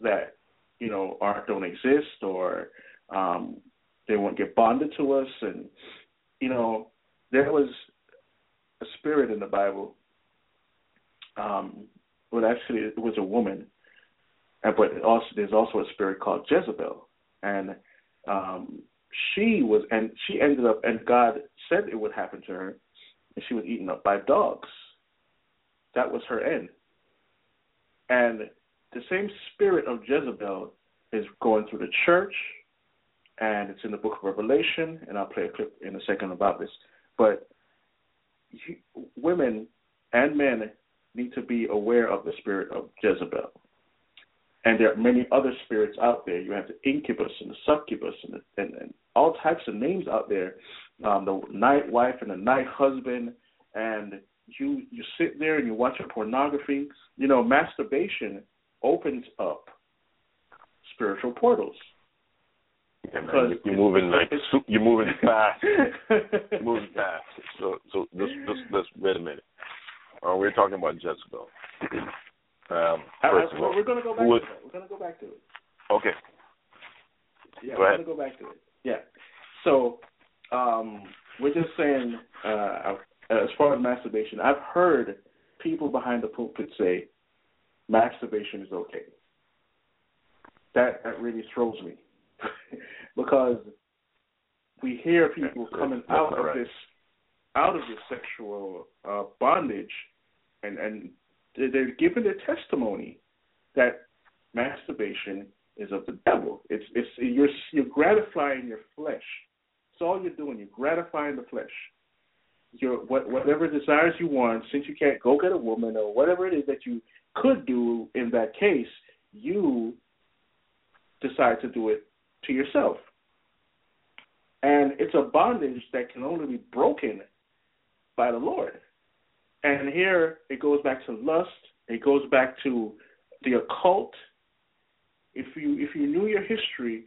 that you know aren't don't exist or um, they won't get bonded to us, and you know there was a spirit in the Bible. Um, well, actually, it was a woman, but also there's also a spirit called Jezebel, and um, she was, and she ended up, and God said it would happen to her, and she was eaten up by dogs. That was her end. And the same spirit of Jezebel is going through the church, and it's in the book of Revelation, and I'll play a clip in a second about this. But women and men need to be aware of the spirit of Jezebel. And there are many other spirits out there. You have the incubus and the succubus and, the, and, and all types of names out there. Um, the night wife and the night husband, and you you sit there and you watch a pornography. You know, masturbation opens up spiritual portals. Yeah, man, you're moving like you're moving fast. you're moving fast. So so let's let's let's wait a minute. Uh, we're talking about Jezebel. Um, first I, of all, we're gonna go back was, to it. We're gonna go back to it. Okay. Yeah, go we're ahead. gonna go back to it. Yeah. So um, we're just saying, uh, as far as masturbation, I've heard people behind the pulpit say masturbation is okay. That that really throws me because we hear people That's- coming that's out of right. this out of this sexual uh, bondage, and and they- they're giving their testimony that masturbation is of the devil. It's it's you're you're gratifying your flesh. It's all you're doing. You're gratifying the flesh. Your what whatever desires you want, since you can't go get a woman or whatever it is that you could do in that case, you decide to do it to yourself. And it's a bondage that can only be broken by the Lord. And here it goes back to lust. It goes back to the occult. If you if you knew your history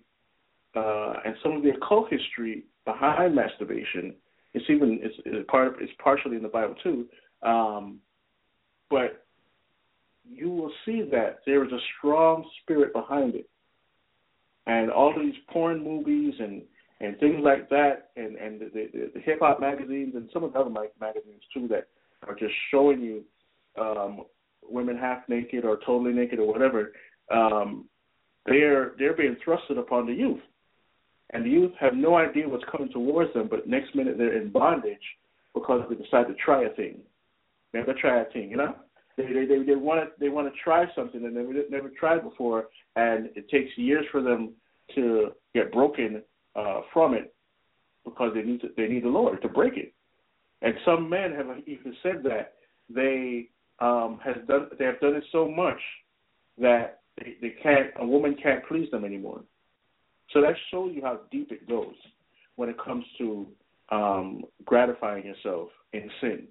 uh, and some of the occult history behind masturbation, it's even it's, it's part of, it's partially in the Bible too. Um, but you will see that there is a strong spirit behind it, and all these porn movies and and things like that, and and the, the, the hip hop magazines and some of the other magazines too that are just showing you um, women half naked or totally naked or whatever. Um, they're they're being thrusted upon the youth, and the youth have no idea what's coming towards them. But next minute they're in bondage because they decide to try a thing. Have try a thing, you know. They they they, they want to they want to try something that they never never tried before, and it takes years for them to get broken uh, from it because they need to, they need the Lord to break it. And some men have even said that they um, has done they have done it so much that they, they can't a woman can't please them anymore. So that shows you how deep it goes when it comes to um, gratifying yourself in sin.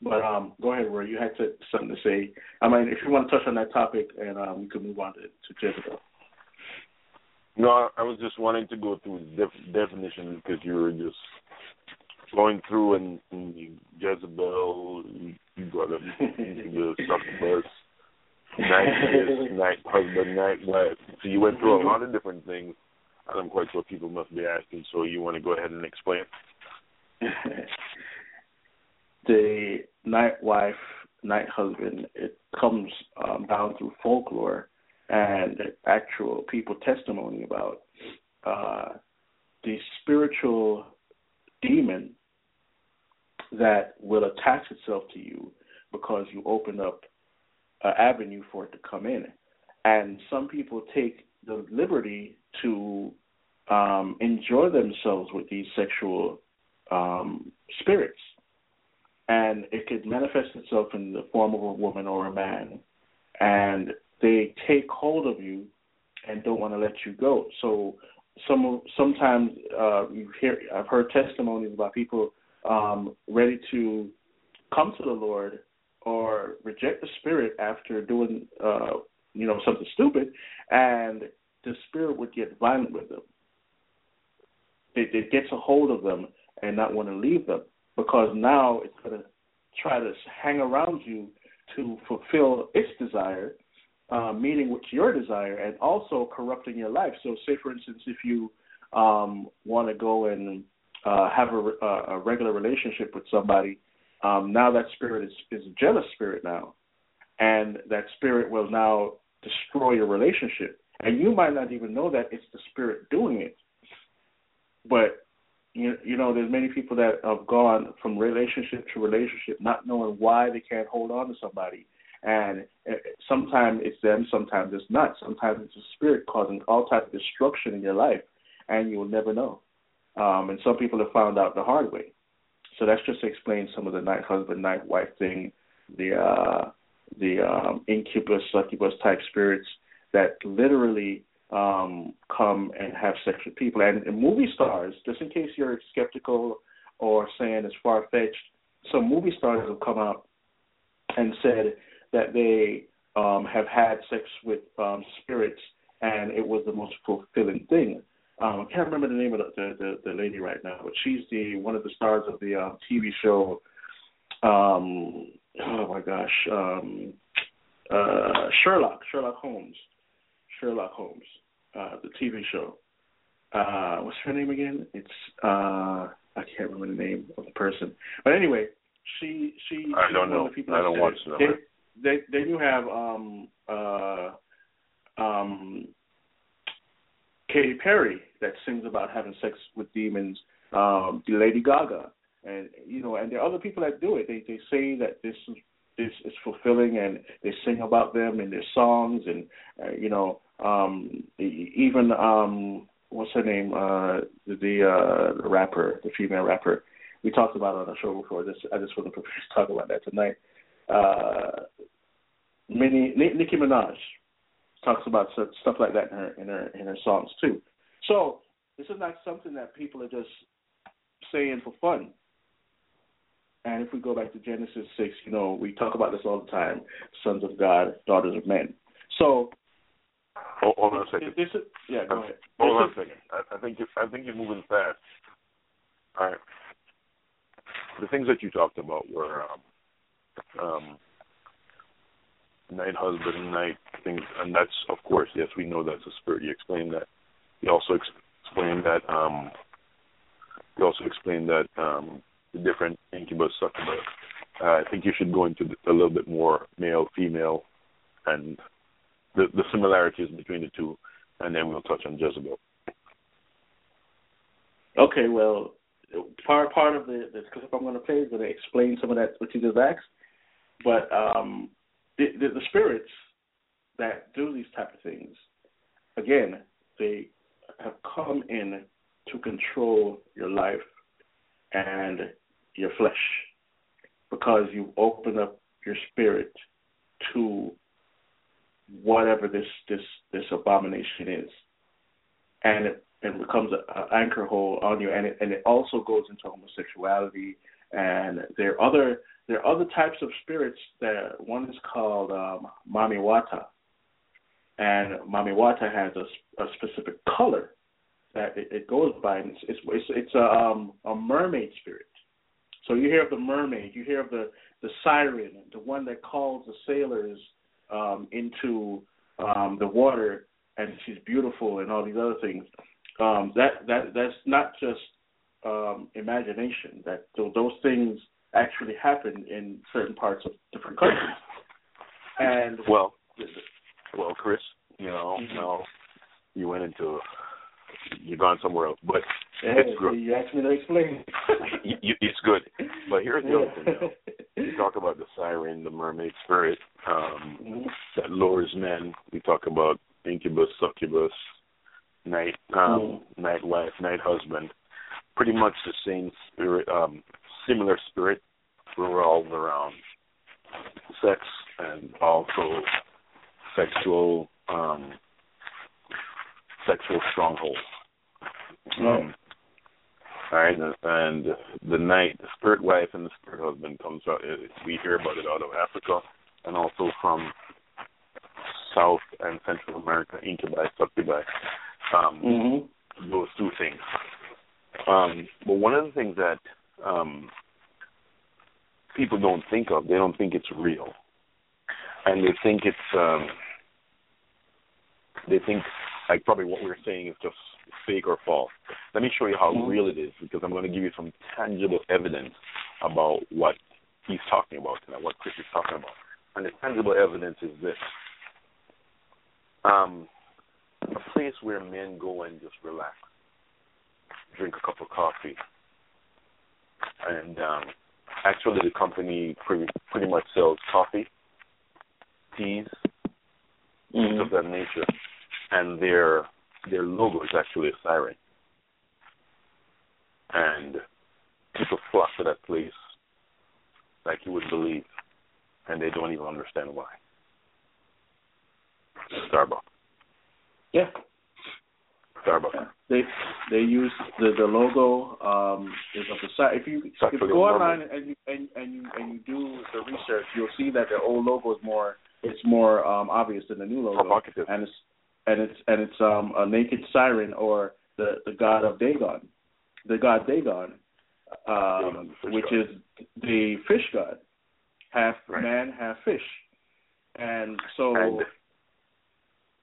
But um, go ahead, Rory. You had to, something to say. I mean, if you want to touch on that topic, and um, we can move on to, to Jezebel. No, I- was just wanting to go through the def- definition because you were just going through and, and you, Jezebel, you, you brought up the succubus, night is night husband, night wife. So you went through a lot of different things. I'm quite sure people must be asking. So you want to go ahead and explain? the night wife, night husband, it comes um, down through folklore and actual people testimony about uh, the spiritual demon that will attach itself to you because you open up an avenue for it to come in. And some people take the liberty to um, enjoy themselves with these sexual um, spirits. And it could manifest itself in the form of a woman or a man. And they take hold of you and don't want to let you go. So some sometimes uh, you hear I've heard testimonies about people um, ready to come to the Lord or reject the spirit after doing uh, you know something stupid, and the spirit would get violent with them. It, it gets a hold of them and not want to leave them because now it's going to try to hang around you to fulfill its desire, uh, meeting with your desire, and also corrupting your life. So, say for instance, if you um, want to go and uh, have a, a regular relationship with somebody, um, now that spirit is, is a jealous spirit now, and that spirit will now destroy your relationship, and you might not even know that it's the spirit doing it. But you you know, there's many people that have gone from relationship to relationship, not knowing why they can't hold on to somebody. And eh, sometimes it's them, sometimes it's not. Sometimes it's a spirit causing all type of destruction in your life, and you will never know. Um, and some people have found out the hard way. So that's just to explain some of the night husband, night wife thing, the uh, the um, incubus, succubus type spirits that literally um, come and have sex with people. And, and movie stars, just in case you're skeptical or saying it's far fetched, some movie stars have come out and said that they um, have had sex with um, spirits and it was the most fulfilling thing. Um, I can't remember the name of the, the, the, the lady right now, but she's the one of the stars of the uh, TV show. Um, oh my gosh, um, uh, Sherlock, Sherlock Holmes, Sherlock Holmes uh, the TV show. Uh, what's her name again? It's uh, I can't remember the name of the person, but anyway, she she. I don't know. I don't watch them. They, they then you have um uh um Katy Perry that sings about having sex with demons. Um, the Lady Gaga, and you know, and there are other people that do it. They they say that this is is fulfilling, and they sing about them in their songs, and uh, you know, um, even um, what's her name? Uh, the uh, the rapper, the female rapper. We talked about on the show before. This I just prepared to talk about that tonight. Uh, Minnie, Nicki Minaj talks about stuff like that in her in her in her songs too. So this is not something that people are just saying for fun. And if we go back to Genesis six, you know, we talk about this all the time: sons of God, daughters of men. So Hold, hold on a second. This is, yeah, go ahead. Hold on a second. I, I think you, I think you're moving fast. All right. The things that you talked about were um, um, night husband, night things, and that's of course yes, we know that's a spirit. You explained that. You also explained that. Um, you also explained that um, the different incubus, succubus. Uh, I think you should go into a little bit more male, female, and the, the similarities between the two, and then we'll touch on Jezebel. Okay, well, part part of the, the clip I'm going to play is going to explain some of that what you just asked, but um, the, the, the spirits that do these type of things, again, they have come in to control your life and your flesh because you open up your spirit to whatever this this this abomination is, and it, it becomes an anchor hole on you, and it and it also goes into homosexuality, and there are other there are other types of spirits. That one is called um, Mami Wata, and Mami Wata has a, a specific color that it, it goes by, and it's it's it's, it's a um, a mermaid spirit. So you hear of the mermaid, you hear of the the siren, the one that calls the sailors um, into um, the water and she's beautiful and all these other things. Um, that that that's not just um, imagination. That those things actually happen in certain parts of different countries. And well, well, Chris, you know, mm-hmm. now you went into you're gone somewhere else, but yeah, it's good. You asked me to explain. it's good, but here's the yeah. other thing. Now. You talk about the siren, the mermaid spirit um, mm-hmm. that lures men. We talk about incubus, succubus, night, um, mm-hmm. night wife, night husband. Pretty much the same spirit, um, similar spirit revolves around sex and also sexual um, sexual stronghold. Um, Right, and the night, the spirit wife and the spirit husband comes out. We hear about it out of Africa, and also from South and Central America, incubi, succubi. Um, Mm-hmm. those two things. Um, but one of the things that um, people don't think of, they don't think it's real, and they think it's um, they think like probably what we're saying is just fake or false. Let me show you how Mhm. real it is because I'm going to give you some tangible evidence about what he's talking about and what Chris is talking about. And the tangible evidence is this. Um, a place where men go and just relax, drink a cup of coffee, and um, actually the company pretty pretty much sells coffee, teas, Mm-hmm. of that nature, and their their logo is actually a siren, and people flock to that place like you wouldn't believe, and they don't even understand why. Starbucks. Yeah. Starbucks. They they use the the logo um is of the side. If you if you go online and you and, and you and you do the research, you'll see that the old logo is more it's more um obvious than the new logo. Provocative. And it's and it's and it's um a naked siren or the the god of Dagon, the god Dagon, um, which god. is the fish god, half Right. man, half fish, and so. And,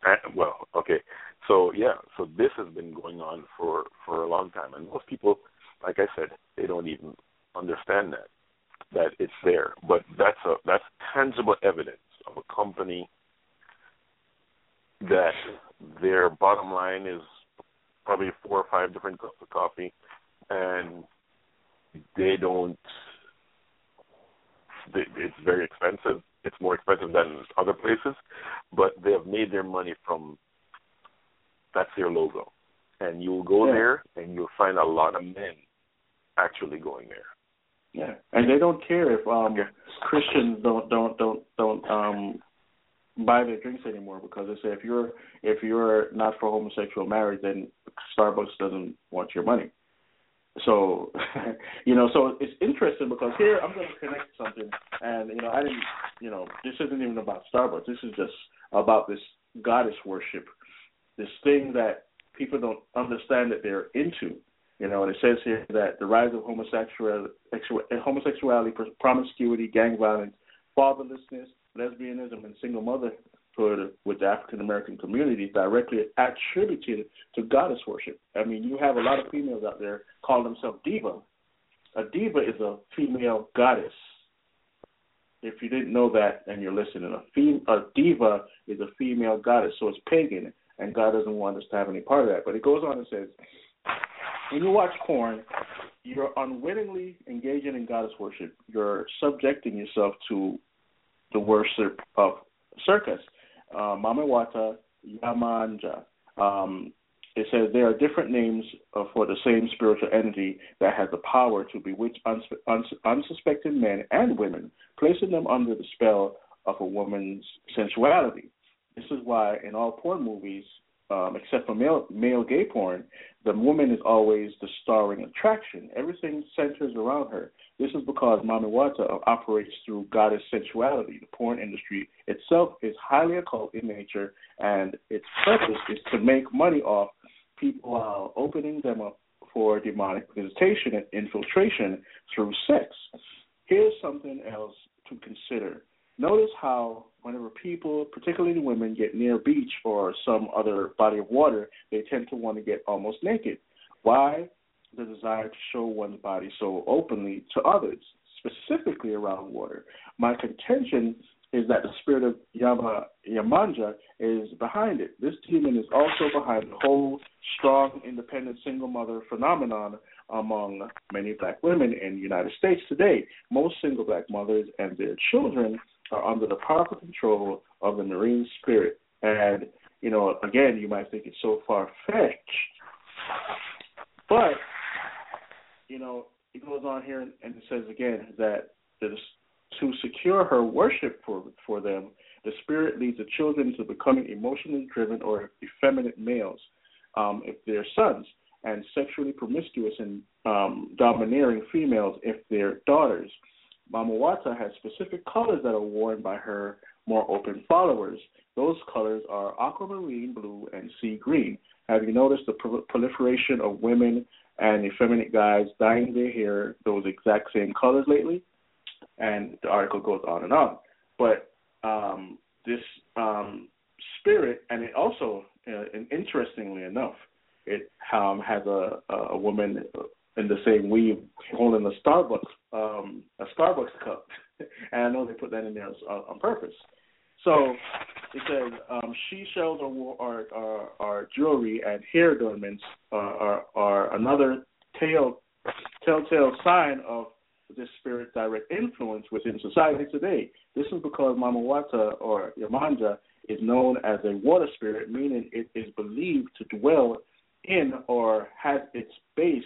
and well, okay. So yeah, so this has been going on for for a long time, and most people, like I said, they don't even understand that that it's there. But that's a that's tangible evidence of a company that their bottom line is probably four or five different cups of coffee, and they don't. They, it's very expensive. It's more expensive than other places, but they have made their money from. That's their logo, and you'll go Yeah. there and you'll find a lot of men actually going there. Yeah, and they don't care if um Okay. Christians don't don't don't don't um buy their drinks anymore because they say if you're if you're not for homosexual marriage, then Starbucks doesn't want your money. So, you know, so it's interesting because here I'm going to connect something, and you know, I didn't, you know, this isn't even about Starbucks. This is just about this goddess worship, this thing that people don't understand that they're into. You know, and it says here that the rise of eh, homosexuality, homosexuality, promiscuity, gang violence, fatherlessness, lesbianism, and single motherhood with the African American community directly attributed to goddess worship. I mean, you have a lot of females out there call themselves diva. A diva is a female goddess. If you didn't know that and you're listening, a, fem- a diva is a female goddess, so it's pagan, and God doesn't want us to have any part of that. But it goes on and says, when you watch porn, you're unwittingly engaging in goddess worship. You're subjecting yourself to the worship of circus, uh, Mama Wata, Yemanja. Um, it says there are different names uh, for the same spiritual entity that has the power to bewitch uns- uns- unsuspecting men and women, placing them under the spell of a woman's sensuality. This is why in all porn movies, um, except for male, male gay porn, the woman is always the starring attraction. Everything centers around her. This is because Mami Wata operates through goddess sensuality. The porn industry itself is highly occult in nature, and its purpose is to make money off people while opening them up for demonic visitation and infiltration through sex. Here's something else to consider. Notice how whenever people, particularly women, get near a beach or some other body of water, they tend to want to get almost naked. Why? The desire to show one's body so openly to others, specifically around water. My contention is that the spirit of Yama, Yemanja is behind it. This demon is also behind the whole strong, independent single mother phenomenon among many black women in the United States today. Most single black mothers and their children are under the powerful control of the marine spirit. And, you know, again, you might think it's so far fetched. But, you know, it goes on here and it says again that to secure her worship for for them, the spirit leads the children to becoming emotionally driven or effeminate males, um, if they're sons. and sexually promiscuous and um, domineering females if they're daughters. Mama Wata has specific colors that are worn by her more open followers. Those colors are aquamarine blue and sea green. Have you noticed the pro- proliferation of women and effeminate guys dyeing their hair those exact same colors lately? And the article goes on and on. But um, this um, spirit, and it also, uh, and interestingly enough, it um, has a, a woman in the same weave holding a Starbucks um, a Starbucks cup, and I know they put that in there on, on purpose. So it says um, she shells are, are, are, jewelry and hair adornments are, are, are another tell, telltale sign of this spirit's direct influence within society today. This is because Mamawata or Yemanja is known as a water spirit, meaning it is believed to dwell in or has its base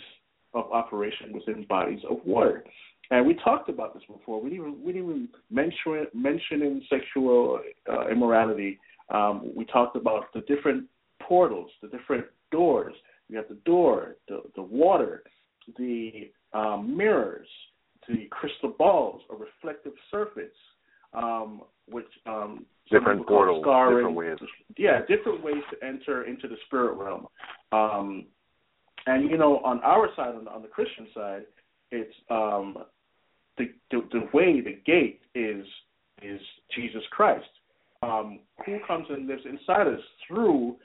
of operation within bodies of water. And we talked about this before. We didn't even, we didn't even mention mentioning sexual uh, immorality. Um, we talked about the different portals, the different doors. You have the door, the the water, the um, mirrors, the crystal balls, a reflective surface, um, which um, different portals, scrying. different ways. Yeah, different ways to enter into the spirit realm. Um, and you know, on our side, on the, on the Christian side, it's um, the, the the way, the gate is is Jesus Christ, um, who comes and lives inside us through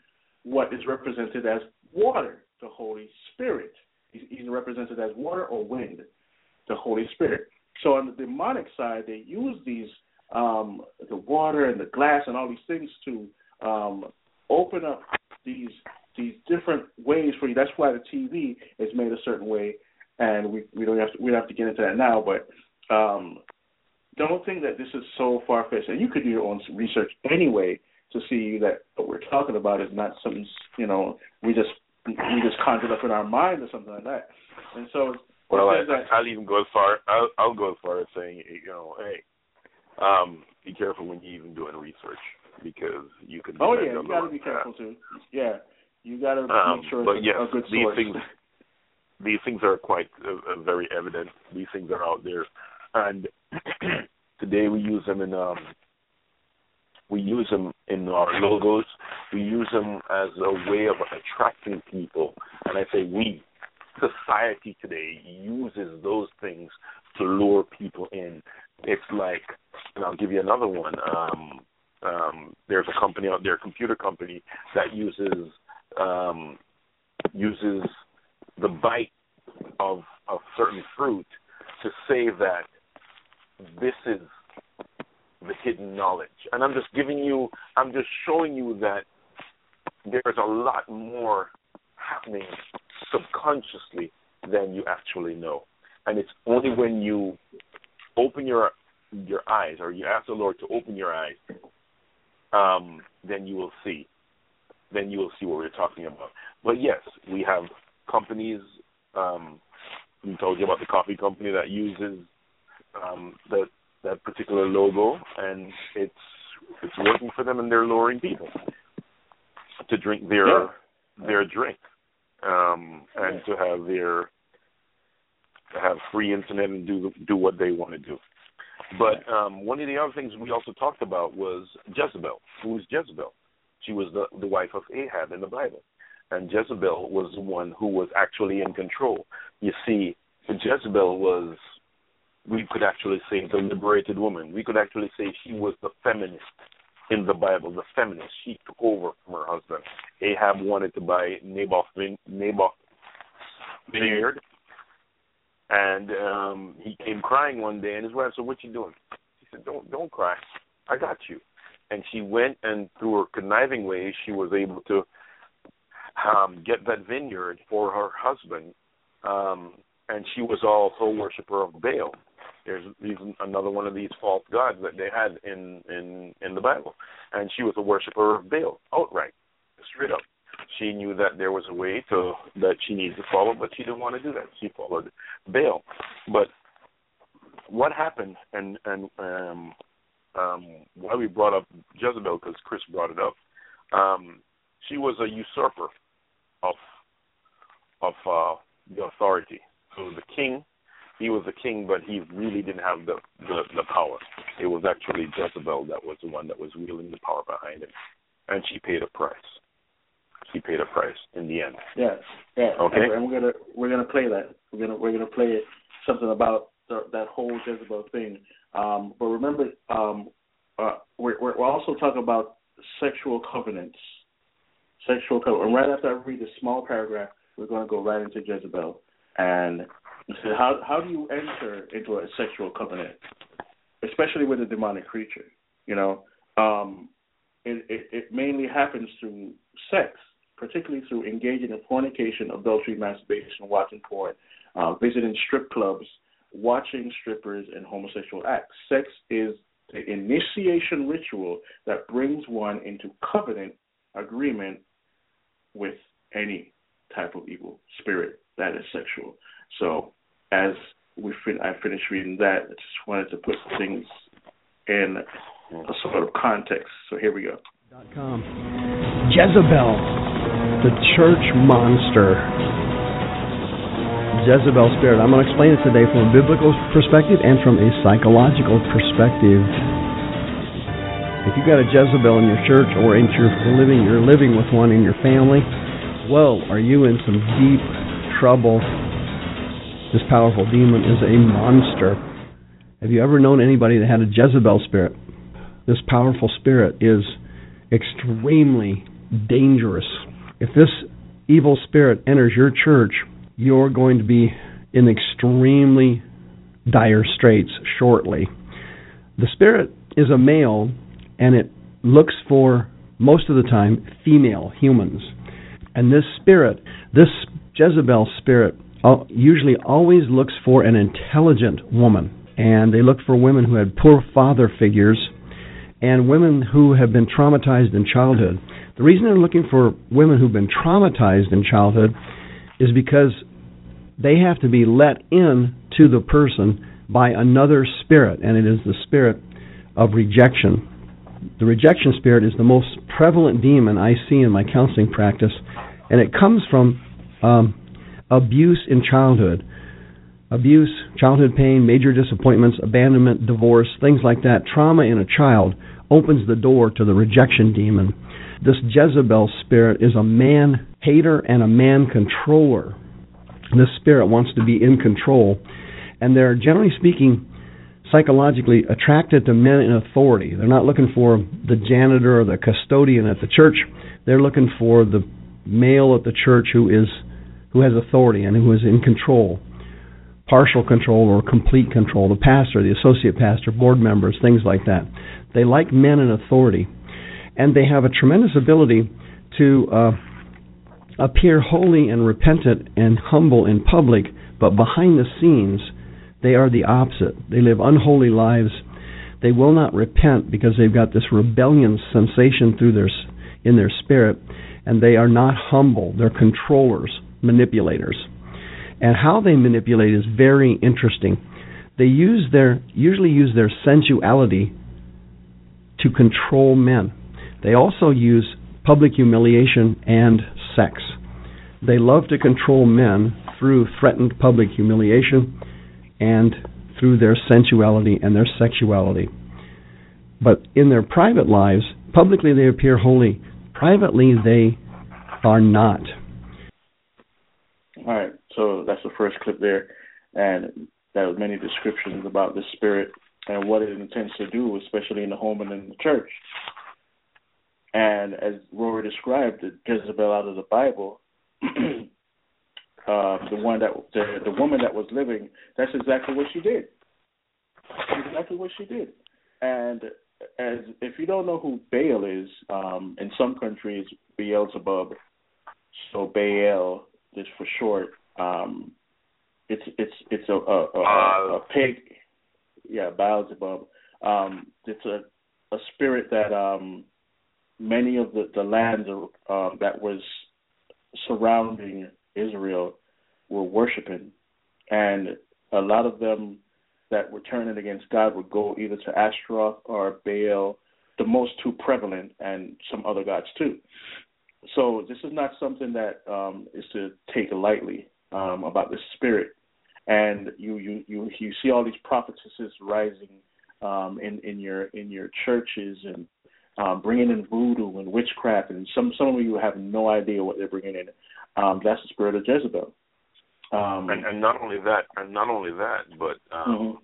what is represented as water, the Holy Spirit. He's, represented as water or wind, the Holy Spirit. So on the demonic side, they use these um, the water and the glass and all these things to um, open up these these different ways for you. That's why the TV is made a certain way, and we we don't have to we don't have to get into that now. But um, don't think that this is so far fetched. And you could do your own research anyway to see that what we're talking about is not something you know we just we just conjured up in our mind or something like that. And so well, I, that, I'll even go as far. I'll, I'll go as far as saying, you know, hey, um, be careful when you're even doing research because you can. Oh yeah, you got to be careful too. Yeah, you got to um, make sure but it's yes, a good these source. things, these things are quite uh, uh, very evident. These things are out there, and today we use them in um, we use them in our logos. We use them as a way of attracting people, and I say we. Society today uses those things to lure people in. It's like, and I'll give you another one. Um, um, there's a company out there, a computer company, that uses um, uses the bite of of certain fruit to say that this is the hidden knowledge. And I'm just giving you, I'm just showing you that there's a lot more happening subconsciously than you actually know. And it's only when you open your your eyes or you ask the Lord to open your eyes, um, then you will see. Then you will see what we're talking about. But yes, we have companies. Um, we told you about the coffee company that uses um, that that particular logo, and it's it's working for them, and they're luring people to drink their Yeah. their drink, um, and to have their to have free internet and do do what they want to do. But um, one of the other things we also talked about was Jezebel. Who is Jezebel? She was the the wife of Ahab in the Bible, and Jezebel was the one who was actually in control. You see, Jezebel was we could actually say the liberated woman. We could actually say she was the feminist in the Bible, the feminist. She took over from her husband. Ahab wanted to buy Naboth Naboth vineyard, and um he came crying one day, and his wife said, "What you doing?" He said, "Don't don't cry. I got you." And she went, and through her conniving ways, she was able to um get that vineyard for her husband. Um and she was also a worshiper of Baal. There's another one of these false gods that they had in in in the Bible, and she was a worshiper of Baal outright, straight up. She knew that there was a way to that she needed to follow, but she didn't want to do that. She followed Baal. But what happened, and and um, um, why we brought up Jezebel because Chris brought it up. Um, she was a usurper of of uh, the authority. So the king, he was the king, but he really didn't have the, the the power. It was actually Jezebel that was the one that was wielding the power behind him, and she paid a price. She paid a price in the end. Yeah, yeah. Okay. And we're gonna we're gonna play that. We're gonna we're gonna play something about that whole Jezebel thing. Um, but remember, um, uh, we're we're also talking about sexual covenants. Sexual covenant. And right after I read this small paragraph, we're going to go right into Jezebel. And so how how do you enter into a sexual covenant, especially with a demonic creature? You know, um, it, it it mainly happens through sex, particularly through engaging in fornication, adultery, masturbation, watching porn, uh, visiting strip clubs, watching strippers, and homosexual acts. Sex is the initiation ritual that brings one into covenant agreement with any type of evil spirit that is sexual. So as we fin- I finished reading that, I just wanted to put things in a sort of context. So here we go. Jezebel, the church monster. Jezebel spirit. I'm going to explain it today from a biblical perspective and from a psychological perspective. If you've got a Jezebel in your church or in your living, you're living with one in your family. Whoa, are you in some deep trouble? This powerful demon is a monster. Have you ever known anybody that had a Jezebel spirit? This powerful spirit is extremely dangerous. If this evil spirit enters your church, you're going to be in extremely dire straits shortly. The spirit is a male and it looks for, most of the time, female humans. And this spirit, this Jezebel spirit, uh, usually always looks for an intelligent woman. And they look for women who had poor father figures and women who have been traumatized in childhood. The reason they're looking for women who've been traumatized in childhood is because they have to be let in to the person by another spirit, and it is the spirit of rejection. The rejection spirit is the most prevalent demon I see in my counseling practice, and it comes from um, abuse in childhood. Abuse, childhood pain, major disappointments, abandonment, divorce, things like that. Trauma in a child opens the door to the rejection demon. This Jezebel spirit is a man hater and a man controller. This spirit wants to be in control. And they're, generally speaking, psychologically attracted to men in authority. They're not looking for the janitor or the custodian at the church. They're looking for the male at the church who is who has authority and who is in control. Partial control or complete control. The pastor, the associate pastor, board members, things like that. They like men in authority. And they have a tremendous ability to uh, appear holy and repentant and humble in public, but behind the scenes, they are the opposite. They live unholy lives. They will not repent because they've got this rebellion sensation through their in their spirit, and they are not humble. They're controllers, manipulators. And how they manipulate is very interesting. They use their usually use their sensuality to control men. They also use public humiliation and sex. They love to control men through threatened public humiliation and through their sensuality and their sexuality. But in their private lives, publicly they appear holy, privately they are not. All right, so that's the first clip there, and there was many descriptions about the spirit and what it intends to do, especially in the home and in the church. And as Rory described, the Jezebel out of the Bible, uh, the one that the, the woman that was living, that's exactly what she did. Exactly what she did. And as if you don't know who Baal is, um, in some countries Beelzebub, so Baal just for short. Um, it's it's it's a a, a, a pig, yeah, Beelzebub. Um, it's a a spirit that um, many of the the lands uh, that was surrounding Israel were worshiping, and a lot of them that were turning against God would go either to Ashtaroth or Baal, the most two prevalent, and some other gods too. so this is not something that um, is to take lightly um, about the spirit. And you, you you you see all these prophetesses rising um, in in your in your churches and um, bringing in voodoo and witchcraft, and some some of you have no idea what they're bringing in. Um, that's the spirit of Jezebel. Um, and, and not only that, and not only that, but um, mm-hmm.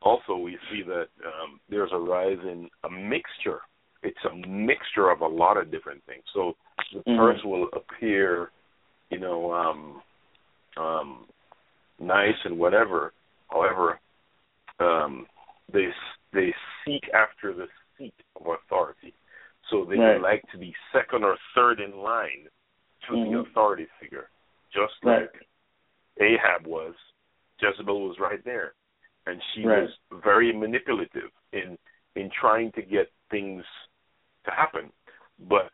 also we see that um, there's a rise in a mixture. It's a mixture of a lot of different things. So the mm-hmm. purse will appear, you know, um, um, nice and whatever. However, um, they they seek after the seat of authority, so they right. like to be second or third in line to mm-hmm. the authority figure, just right. like Ahab was. Jezebel was right there, and she right. was very manipulative in in trying to get things to happen. But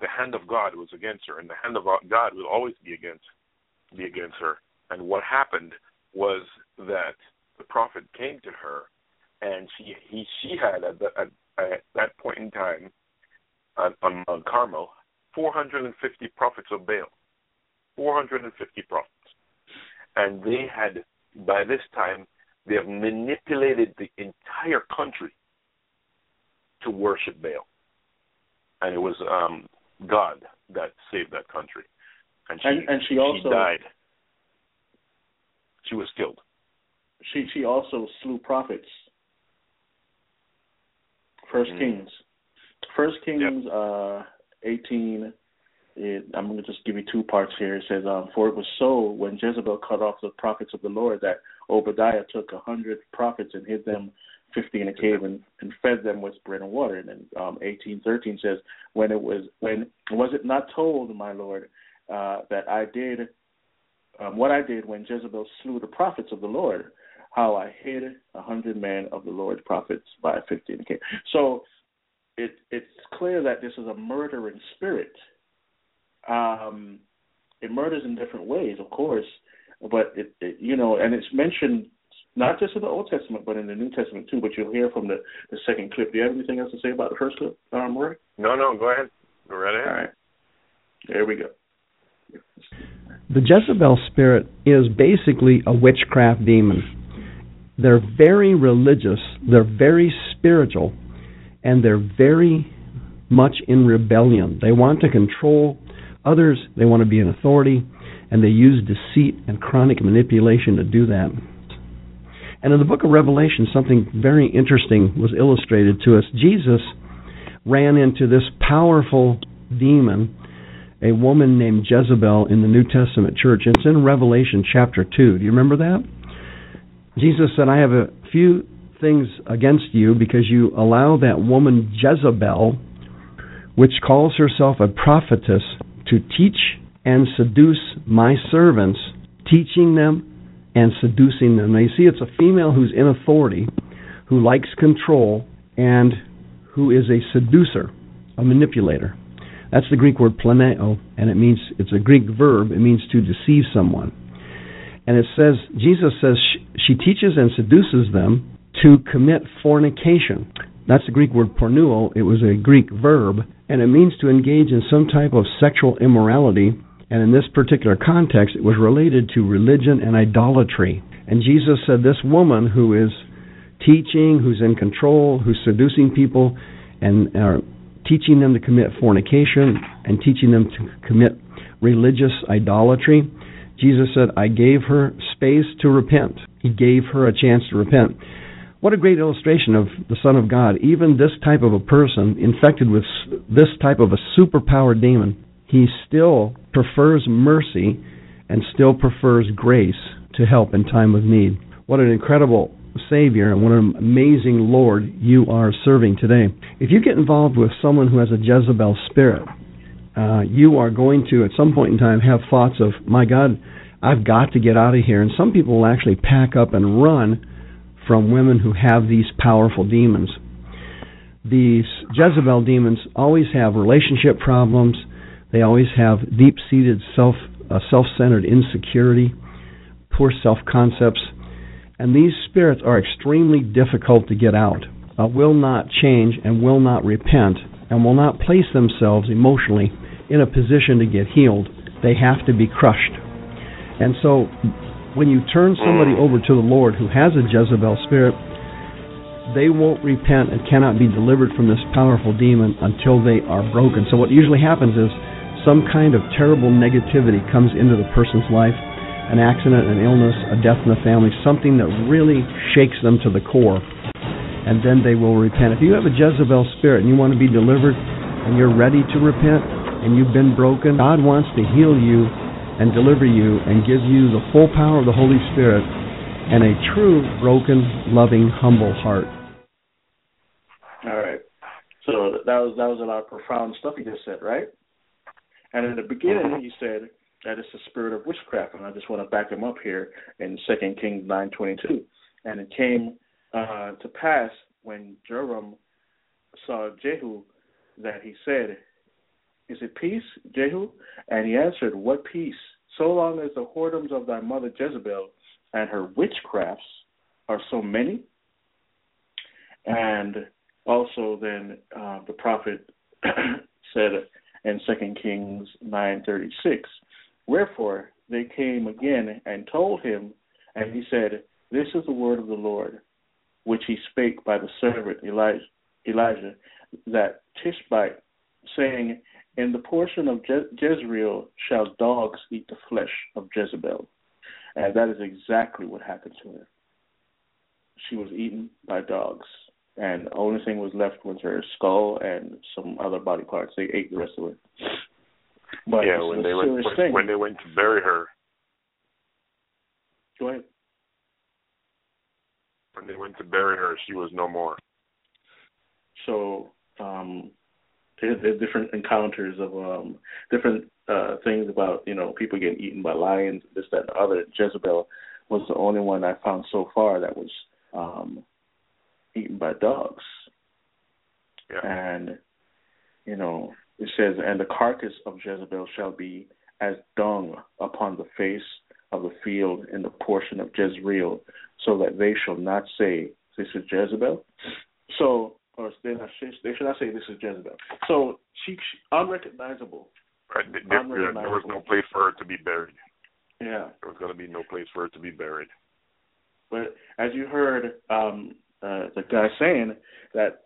the hand of God was against her, and the hand of God will always be against be against her. And what happened was that the prophet came to her, and she he she had at, the, at, at that point in time on, on Mount Carmel 450 prophets of Baal, 450 prophets, and they had by this time they have manipulated the entire country to worship Baal, and it was um, God that saved that country, and she and, and she also she died. She was killed. She she also slew prophets. First mm. Kings, First Kings yep. uh, eighteen. It, I'm going to just give you two parts here. It says, um, "For it was so when Jezebel cut off the prophets of the Lord that Obadiah took a hundred prophets and hid them fifty in a cave and, and fed them with bread and water." And then um, eighteen thirteen says, "When it was when was it not told, my Lord, uh, that I did um, what I did when Jezebel slew the prophets of the Lord, how I hid a hundred men of the Lord's prophets by fifty in the cave." So it it's clear that this is a murdering spirit. Um, it murders in different ways, of course, but it, it you know, and it's mentioned not just in the Old Testament, but in the New Testament too. But you'll hear from the, the second clip. Do you have anything else to say about the first clip, um, Rory? No, no, go ahead. Go right ahead. All right. There we go. The Jezebel spirit is basically a witchcraft demon. They're very religious, they're very spiritual, and they're very much in rebellion. They want to control others, they want to be an authority, and they use deceit and chronic manipulation to do that. And in the book of Revelation, something very interesting was illustrated to us. Jesus ran into this powerful demon, a woman named Jezebel, in the New Testament church. It's in Revelation chapter 2. Do you remember that? Jesus said, I have a few things against you because you allow that woman Jezebel, which calls herself a prophetess, to teach and seduce my servants, teaching them and seducing them. Now, you see, it's a female who's in authority, who likes control, and who is a seducer, a manipulator. That's the Greek word planeo, and it means it's a Greek verb. It means to deceive someone. And it says Jesus says she, teaches and seduces them to commit fornication. That's the Greek word porneuo. It was a Greek verb, and it means to engage in some type of sexual immorality. And in this particular context, it was related to religion and idolatry. And Jesus said, This woman who is teaching, who's in control, who's seducing people, and uh, teaching them to commit fornication and teaching them to commit religious idolatry. Jesus said, I gave her space to repent. He gave her a chance to repent. What a great illustration of the Son of God. Even this type of a person, infected with this type of a superpowered demon, he still prefers mercy and still prefers grace to help in time of need. What an incredible Savior and what an amazing Lord you are serving today. If you get involved with someone who has a Jezebel spirit, uh, you are going to, at some point in time, have thoughts of, my God, I've got to get out of here. And some people will actually pack up and run from women who have these powerful demons. These Jezebel demons always have relationship problems. They always have deep-seated self uh, self-centered insecurity, poor self-concepts, and these spirits are extremely difficult to get out. Uh, will not change and will not repent and will not place themselves emotionally in a position to get healed, they have to be crushed. And so when you turn somebody over to the Lord who has a Jezebel spirit, they won't repent and cannot be delivered from this powerful demon until they are broken. So what usually happens is some kind of terrible negativity comes into the person's life, an accident, an illness, a death in the family, something that really shakes them to the core. And then they will repent. If you have a Jezebel spirit and you want to be delivered and you're ready to repent and you've been broken, God wants to heal you and deliver you and give you the full power of the Holy Spirit and a true, broken, loving, humble heart. All right. So that was that was a lot of profound stuff he just said, right? And in the beginning, he said that it's the spirit of witchcraft, and I just want to back him up here in Second Kings nine twenty two. And it came uh, to pass when Joram saw Jehu that he said, "Is it peace, Jehu?" And he answered, "What peace? So long as the whoredoms of thy mother Jezebel and her witchcrafts are so many." And also, then uh, the prophet said in Second Kings nine thirty six, wherefore they came again and told him, and he said, This is the word of the Lord, which he spake by the servant Elijah, Elijah that Tishbite, saying, In the portion of Je- Jezreel shall dogs eat the flesh of Jezebel. And that is exactly what happened to her. She was eaten by dogs and the only thing was left was her skull and some other body parts. They ate the rest of it. But yeah, when they went thing. when they went to bury her. Go ahead. When they went to bury her, she was no more. So um, there different encounters of um, different uh, things about you know people getting eaten by lions, this that and the other. Jezebel was the only one I found so far that was um, eaten by dogs. Yeah. And, you know, it says, And the carcass of Jezebel shall be as dung upon the face of the field in the portion of Jezreel, so that they shall not say, This is Jezebel. So, or they, should not say, This is Jezebel. So, she, she unrecognizable. Right. There, there, there was no place for her to be buried. Yeah. There was going to be no place for her to be buried. But as you heard um, uh, the guy saying that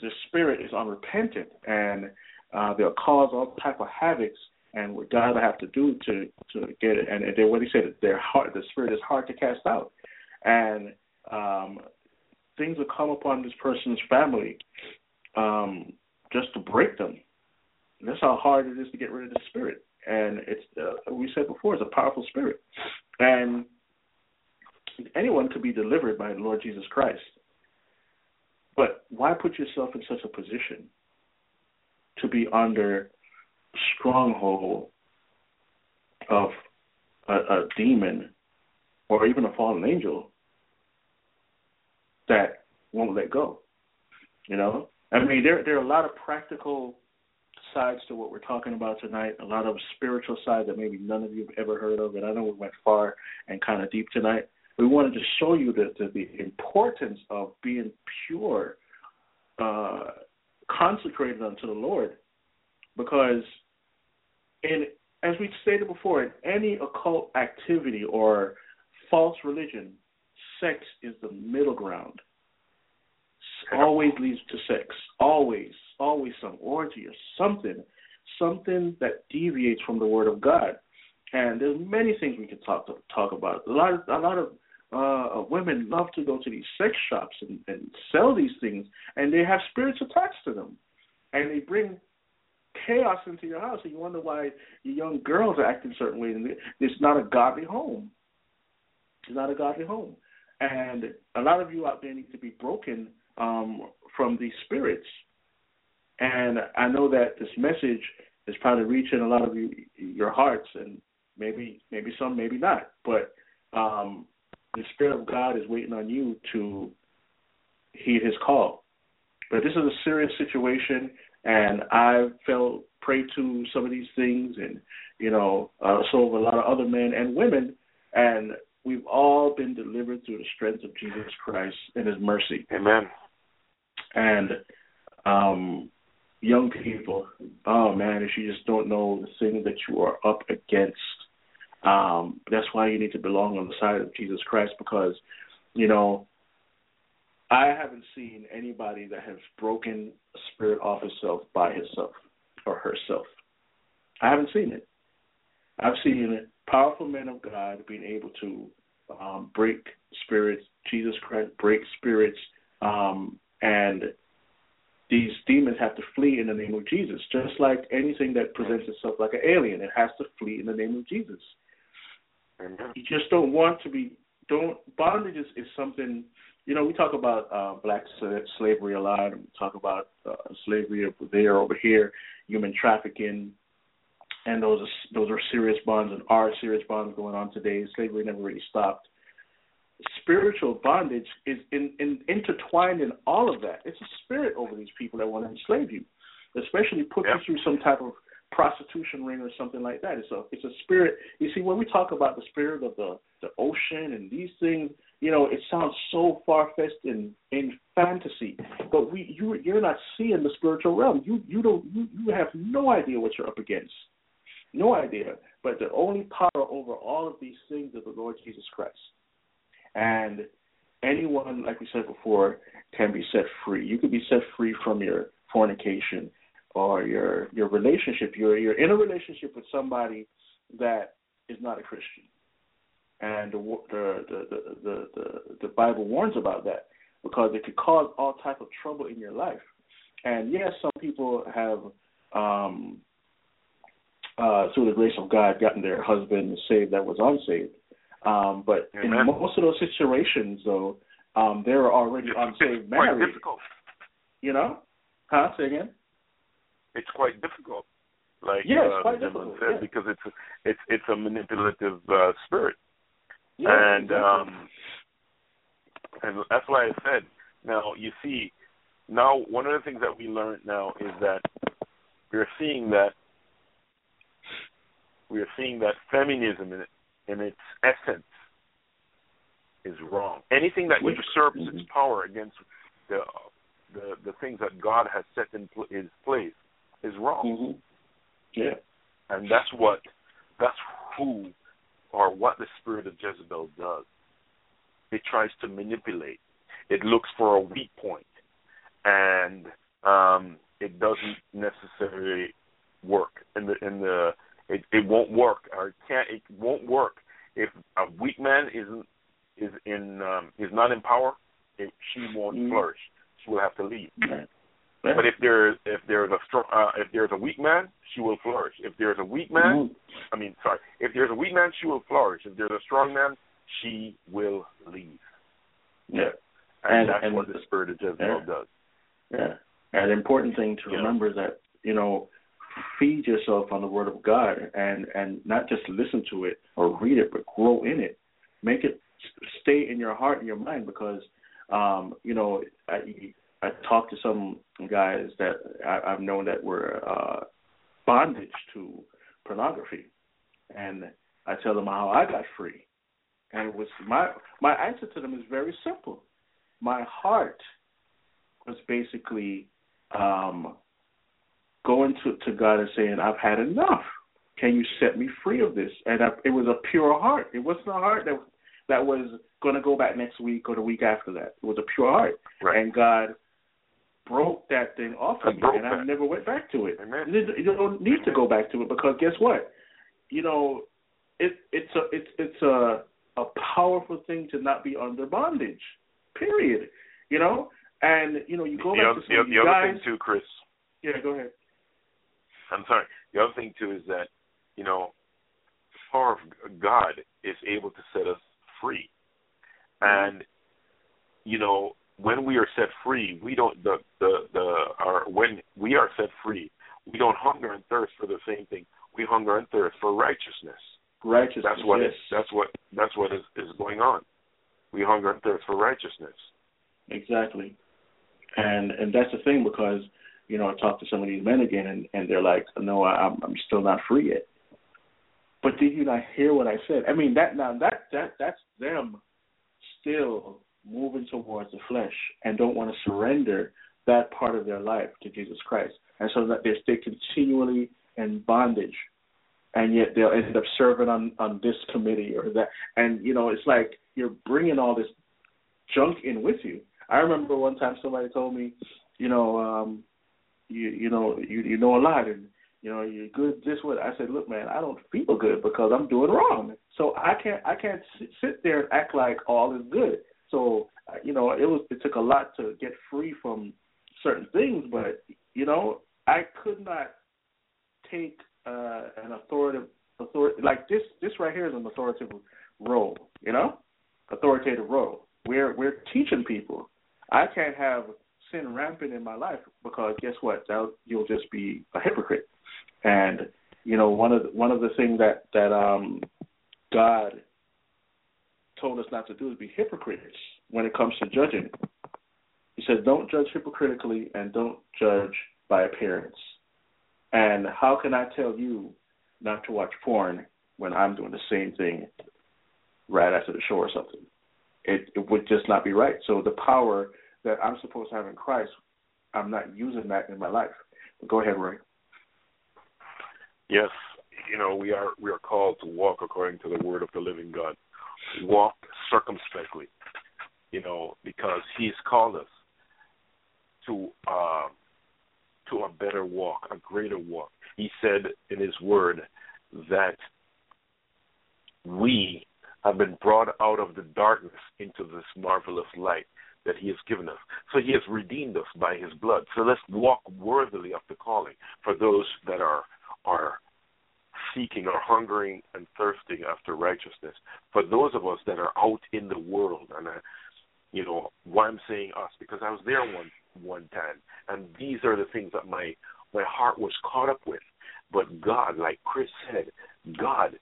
the spirit is unrepentant and uh, they'll cause all type of havocs and what God will have to do to to get it. And, and what he said, their heart, the spirit is hard to cast out, and um, things will come upon this person's family um, just to break them. And that's how hard it is to get rid of the spirit. And it's uh, we said before, it's a powerful spirit, and anyone could be delivered by the Lord Jesus Christ. But why put yourself in such a position to be under stronghold of a, a demon or even a fallen angel that won't let go? You know, I mean, there there are a lot of practical sides to what we're talking about tonight. A lot of spiritual side that maybe none of you have ever heard of, and I know we went far and kind of deep tonight we wanted to show you the, the, the importance of being pure, uh, consecrated unto the Lord, because in as we stated before, in any occult activity or false religion, sex is the middle ground. Always leads to sex. Always, always some orgy or something, something that deviates from the Word of God. And there's many things we can talk to, talk about. A lot of a lot of uh, women love to go to these sex shops and, and sell these things, and they have spirits attached to them, and they bring chaos into your house, and you wonder why your young girls are acting certain ways. And it's not a godly home. It's not a godly home, and a lot of you out there need to be broken um, from these spirits. And I know that this message is probably reaching a lot of you, your hearts, and maybe maybe some, maybe not, but um, the Spirit of God is waiting on you to heed His call. But this is a serious situation, and I fell prey to some of these things, and you know, uh, so have a lot of other men and women, and we've all been delivered through the strength of Jesus Christ and His mercy. Amen. And um, young people, oh man, if you just don't know the thing that you are up against, um, that's why you need to belong on the side of Jesus Christ because, you know, I haven't seen anybody that has broken a spirit off himself by himself or herself. I haven't seen it. I've seen powerful men of God being able to um, break spirits, Jesus Christ break spirits, um, and these demons have to flee in the name of Jesus. Just like anything that presents itself like an alien, it has to flee in the name of Jesus. You just don't want to be don't bondage is, is something you know we talk about uh, black slavery a lot and we talk about uh, slavery over there over here human trafficking and those are, those are serious bonds and are serious bonds going on today slavery never really stopped spiritual bondage is in, in, intertwined in all of that. It's a spirit over these people that want to enslave you, especially put yep. you through some type of prostitution ring or something like that. It's a it's a spirit. You see, when we talk about the spirit of the the ocean and these things, you know, it sounds so far fetched in in fantasy, but we you you're not seeing the spiritual realm. You you don't you, you have no idea what you're up against, no idea. But the only power over all of these things is the Lord Jesus Christ. And anyone, like we said before, can be set free. You could be set free from your fornication or your your relationship. You're you're in a relationship with somebody that is not a Christian, and the the the the the, the Bible warns about that because it could cause all type of trouble in your life. And yes, some people have um uh through the grace of God gotten their husband saved that was unsaved. Um, but Amen. in most of those situations, though, um, they're already unsaved it's married. Quite difficult. You know? Huh? Say again. It's quite difficult. Like yeah, it's uh, quite difficult said, yeah. because it's a, it's it's a manipulative uh, spirit, yeah, and exactly. um, and that's why I said. Now you see, now one of the things that we learned now is that we're seeing that we are seeing that feminism in, in its essence is wrong. Anything that usurps mm-hmm. its power against the the the things that God has set in pl- His place is wrong. Mm-hmm. Yeah, and that's what that's who or what the spirit of Jezebel does. It tries to manipulate. It looks for a weak point, and um, it doesn't necessarily work in the in the it, it won't work or it can't it won't work if a weak man isn't is in um, is not in power. It, she won't mm-hmm. flourish. She will have to leave. But if there if there's a strong uh, if there's a weak man, she will flourish. If there's a weak man, mm-hmm. I mean, sorry, if there's a weak man, she will flourish. If there's a strong man, she will leave. Yeah, and, and that's and what the spirit of Jezebel yeah. does. Yeah, and the important thing to yeah. remember is that you know feed yourself on the Word of God and and not just listen to it or read it, but grow in it. Make it stay in your heart and your mind because um, you know I I talked to some guys that I, I've known that were uh, bondage to pornography, and I tell them how I got free, and it was my my answer to them is very simple. My heart was basically um, going to, to God and saying, I've had enough. Can you set me free of this? And I, it was a pure heart. It wasn't a heart that that was going to go back next week or the week after that. It was a pure heart. Right. And God broke that thing off of me, and I never went back to it. Amen. You don't need to go back to it because guess what? You know, it it's a it's it's a a powerful thing to not be under bondage. Period. You know, and you know you go the back other, to some the, the guys. other thing too, Chris. Yeah, go ahead. I'm sorry. The other thing too is that you know, the power of God is able to set us free, mm-hmm. and you know when we are set free, we don't the the the our when we are set free, we don't hunger and thirst for the same thing. We hunger and thirst for righteousness. Righteousness. That's what yes. is, that's what that's what is, is going on. We hunger and thirst for righteousness. Exactly. And and that's the thing because you know I talk to some of these men again and and they're like, no, I, I'm I'm still not free yet. But did you not hear what I said? I mean that now that that that's them still moving towards the flesh and don't want to surrender that part of their life to Jesus Christ, and so that they stay continually in bondage, and yet they'll end up serving on on this committee or that, and you know it's like you're bringing all this junk in with you. I remember one time somebody told me, you know, um, you you know you you know a lot and you know you're good this way. I said, look, man, I don't feel good because I'm doing wrong. So I can't I can't sit there and act like all is good. So uh, you know it was it took a lot to get free from certain things, but you know I could not take uh, an authoritative authority like this. This right here is an authoritative role. You know, authoritative role. We're we're teaching people. I can't have sin rampant in my life because guess what? That you'll just be a hypocrite. And you know, one of the, one of the things that that um, God told us not to do is be hypocrites when it comes to judging. He says, "Don't judge hypocritically and don't judge by appearance." And how can I tell you not to watch porn when I'm doing the same thing right after the show or something? It, it would just not be right. So the power that I'm supposed to have in Christ, I'm not using that in my life. Go ahead, Ray. Yes, you know we are we are called to walk according to the word of the living God. Walk circumspectly, you know, because He's called us to uh, to a better walk, a greater walk. He said in His Word that we have been brought out of the darkness into this marvelous light that he has given us. So he has redeemed us by his blood. So let's walk worthily of the calling for those that are are seeking or hungering and thirsting after righteousness. For those of us that are out in the world and uh, you know, why I'm saying us because I was there one one time and these are the things that my my heart was caught up with. But God, like Chris said, God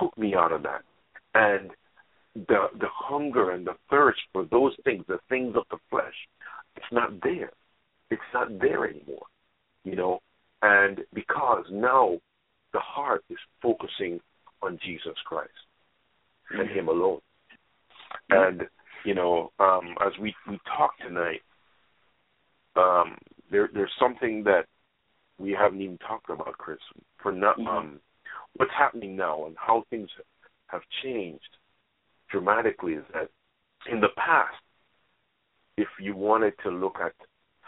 took me out of that. And the the hunger and the thirst for those things, the things of the flesh, it's not there. It's not there anymore. You know, and because now the heart is focusing on Jesus Christ and Him alone. And you know, um, as we we talk tonight, um, there there's something that we haven't even talked about, Chris. For not mm-hmm. um, what's happening now and how things have changed dramatically is that in the past, if you wanted to look at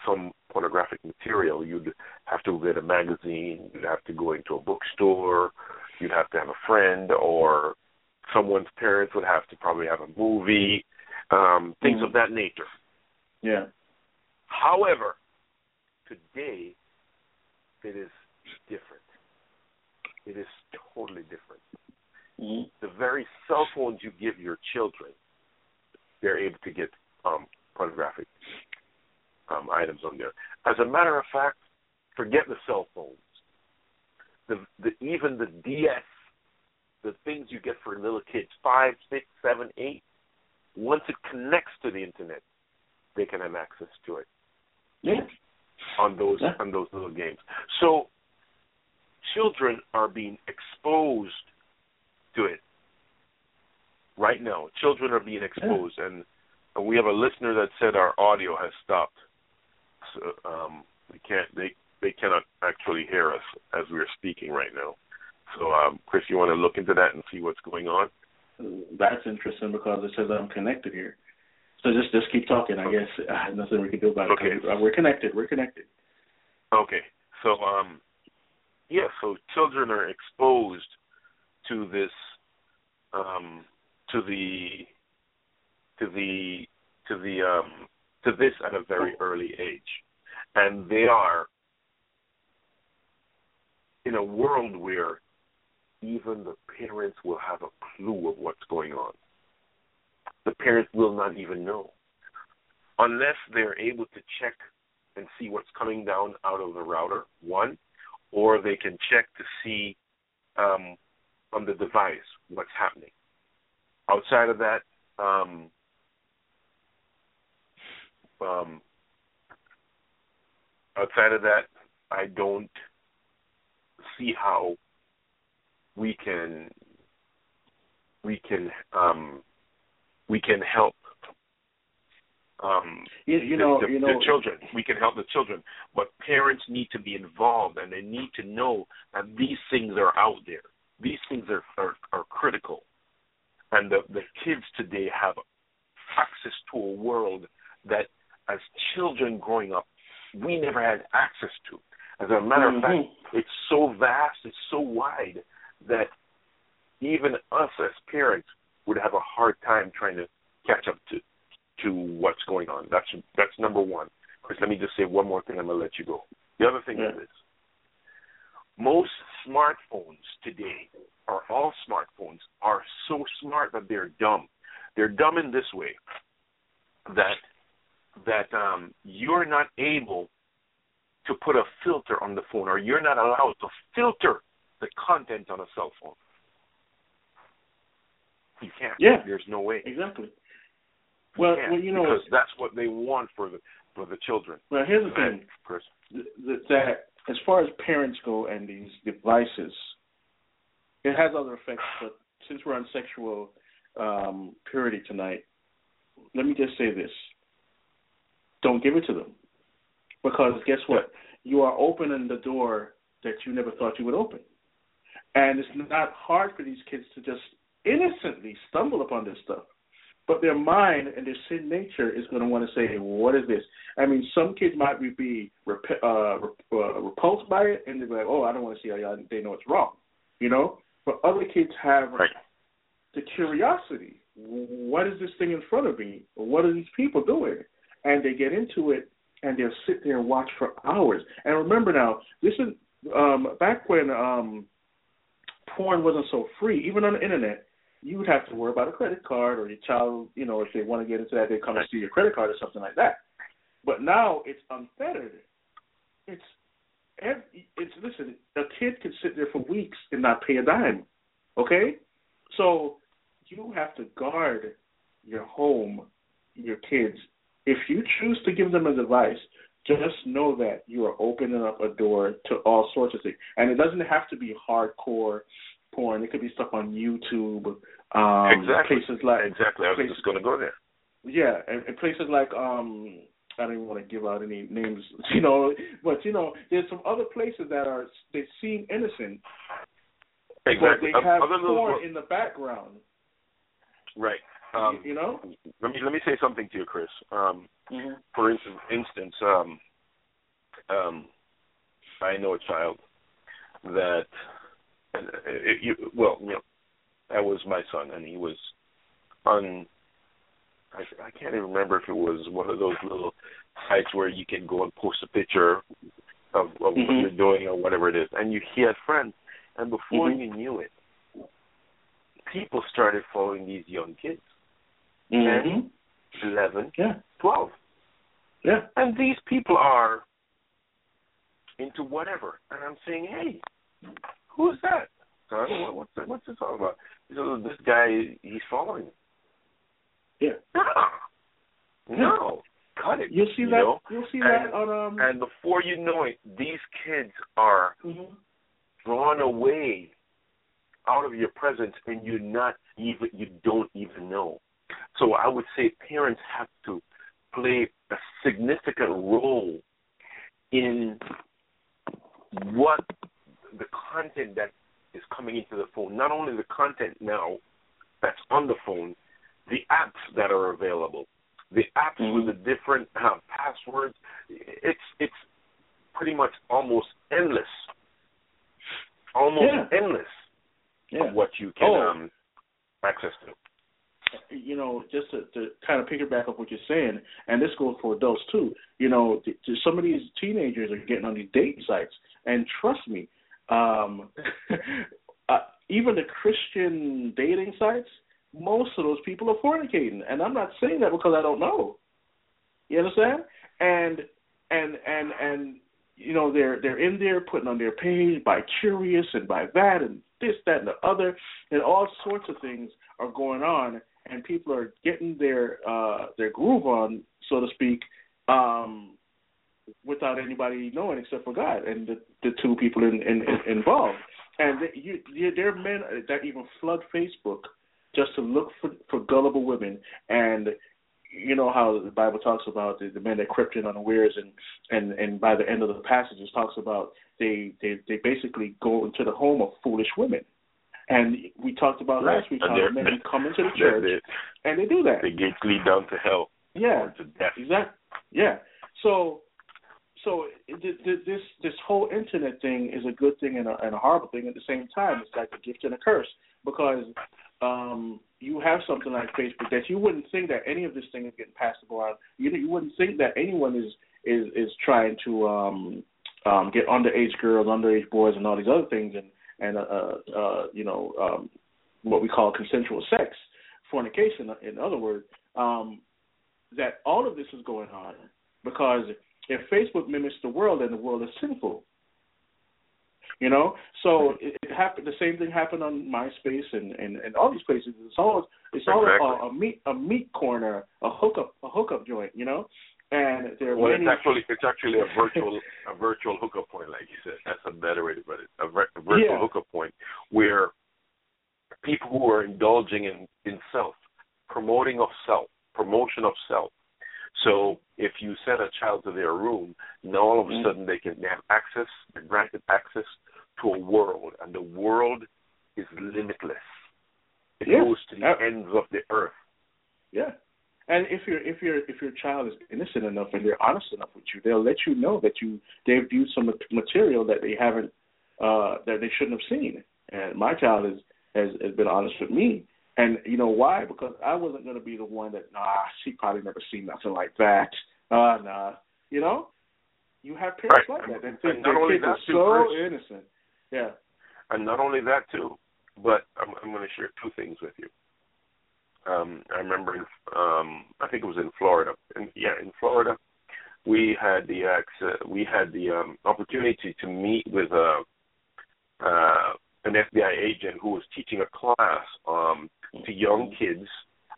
some pornographic material, you'd have to get a magazine, you'd have to go into a bookstore, you'd have to have a friend, or someone's parents would have to probably have a movie, um, things mm-hmm. of that nature. Yeah. However, today it is different. It is totally different. The very cell phones you give your children, they're able to get um, pornographic um, items on there. As a matter of fact, forget the cell phones. The, the even the DS, the things you get for little kids, five, six, seven, eight. Once it connects to the internet, they can have access to it. Yeah. On those yeah. on those little games. So children are being exposed it right now. Children are being exposed, yeah. and, and we have a listener that said our audio has stopped. So, um, we can't. They they cannot actually hear us as we are speaking right now. So, um, Chris, you want to look into that and see what's going on? That's interesting because it says I'm connected here. So just just keep talking. I guess uh, nothing we can do about it. Okay. We're connected. We're connected. Okay. So um, yeah. So children are exposed to this um, to the to the to the um, to this at a very early age, and they are in a world where even the parents will have a clue of what's going on. The parents will not even know unless they're able to check and see what's coming down out of the router. One, or they can check to see um, on the device what's happening. Outside of that, um, um, outside of that, I don't see how we can we can um, we can help um, you, you know, the, the, you know, the children. We can help the children, but parents need to be involved, and they need to know that these things are out there. These things are are, are critical, and the the kids today have access to a world that, as children growing up, we never had access to. As a matter of fact, Mm-hmm. it's so vast, it's so wide that even us as parents would have a hard time trying to catch up to to what's going on. That's that's number one. Chris, let me just say one more thing. And I'm gonna let you go. The other thing Yeah. is this: most smartphones today, or all smartphones, are so smart that they're dumb. They're dumb in this way that that um, you're not able to put a filter on the phone, or you're not allowed to filter the content on a cell phone. You can't. Yeah. There's no way. exactly. You Well, well, you know, because that's what they want for the for the children. well, here's the thing. Chris. th- th- that as far as parents go and these devices, it has other effects. But since we're on sexual um, purity tonight, let me just say this: don't give it to them, because guess what? You are opening the door that you never thought you would open, and it's not hard for these kids to just innocently stumble upon this stuff. But their mind and their sin nature is going to want to say, hey, "What is this?" I mean, some kids might be- uh, rep- uh, repulsed by it, and they're like, "Oh, I don't want to see how y'all they know it's wrong," you know. But other kids have Right. the curiosity. What is this thing in front of me? What are these people doing? And they get into it, and they'll sit there and watch for hours. And remember now, this is um, back when um, porn wasn't so free, even on the internet you would have to worry about a credit card or your child, you know, if they want to get into that, they come and steal your credit card or something like that. But now it's unfettered. It's, it's listen, a kid can sit there for weeks and not pay a dime. Okay, so you have to guard your home, your kids. If you choose to give them a device, just know that you are opening up a door to all sorts of things, and it doesn't have to be hardcore porn. It could be stuff on YouTube, um, exactly. places like exactly. I was places- just going to go there. yeah, and, and places like um I don't even want to give out any names, you know, but you know, there's some other places that are they seem innocent, Exactly. but they have Other little- porn in the background. right. Um, you know? let me let me say something to you, Chris. Um, Mm-hmm. for instance, instance, um, um, I know a child that, uh, it, you, well, you know, that was my son, and he was on. I, I can't even remember if it was one of those little sites where you can go and post a picture of, of what Mhm. you're doing or whatever it is, and you he had friends, and before Mhm. you knew it, people started following these young kids, Mm-hmm. eleven, Yeah. twelve. Yeah. And these people are into whatever. And I'm saying, hey, who's that? Son, what, what's, what's this all about? He said, "Oh, this guy, he's following me. Yeah. No. No. Cut it. You'll see you that know? you'll see And- that on um And before you know it, these kids are mhm. drawn away out of your presence and you're not even you don't even know. So I would say parents have to play a significant role in what the content that is coming into the phone. Not only the content now that's on the phone, the apps that are available, the apps with the different uh, passwords. It's it's pretty much almost endless, almost Yeah. endless Yeah. of what you can Oh. um, access to. you know, just to, to kind of piggyback up what you're saying, and this goes for adults too. You know, th- some of these teenagers are getting on these dating sites, and trust me, um, uh, even the Christian dating sites, most of those people are fornicating, and I'm not saying that because I don't know. You understand? And and and and you know they're they're in there putting on their page by curious and by that and this that and the other and all sorts of things are going on and people are getting their uh their groove on so to speak um without anybody knowing except for God and the the two people in, in, in involved and they, you, you there are men that even flood Facebook just to look for for gullible women and you know how the Bible talks about the, the men that crept in unawares, and and and by the end of the passage, it talks about they they they basically go into the home of foolish women. And we talked about Right. last week how men come into the church and they do that. They get lead down to hell Yeah, or to death. Exactly. Yeah. So, so th- th- this this whole internet thing is a good thing and a, and a horrible thing at the same time. It's like a gift and a curse because um, you have something like Facebook that you wouldn't think that any of this thing is getting passed around. You you wouldn't think that anyone is is is trying to um, um, get underage girls, underage boys, and all these other things, and and uh, uh, uh, you know um, what we call consensual sex, fornication. In other words. Um, that all of this is going on because if Facebook mimics the world, then the world is sinful. You know, so it, it happened. The same thing happened on MySpace and, and, and all these places. It's all it's all Exactly. a, a meat a meat corner, a hookup a hookup joint. You know, and there Well, many. it's actually it's actually a virtual a virtual hookup point, like you said. That's a better way to put it. A, a virtual Yeah. hookup point where people who are indulging in in self, promoting of self, promotion of self. So if you send a child to their room, now all of a Mhm. sudden they can have access, they're granted access to a world, and the world is limitless. It Yeah. goes to the Uh, ends of the earth. Yeah. And if your if your if your child is innocent enough and they're honest enough with you, they'll let you know that you they've viewed some material that they haven't uh that they shouldn't have seen. And my child is has has been honest with me. And you know why? Because I wasn't going to be the one that nah, she probably never seen nothing like that. Uh nah, you know. You have parents Right. like that. And think not only kids that, too, so Chris. innocent. Yeah. And not only that too, but I'm, I'm going to share two things with you. Um, I remember, in, um, I think it was in Florida, and yeah, in Florida, we had the access, we had the um, opportunity to meet with a uh, an FBI agent who was teaching a class um, to young kids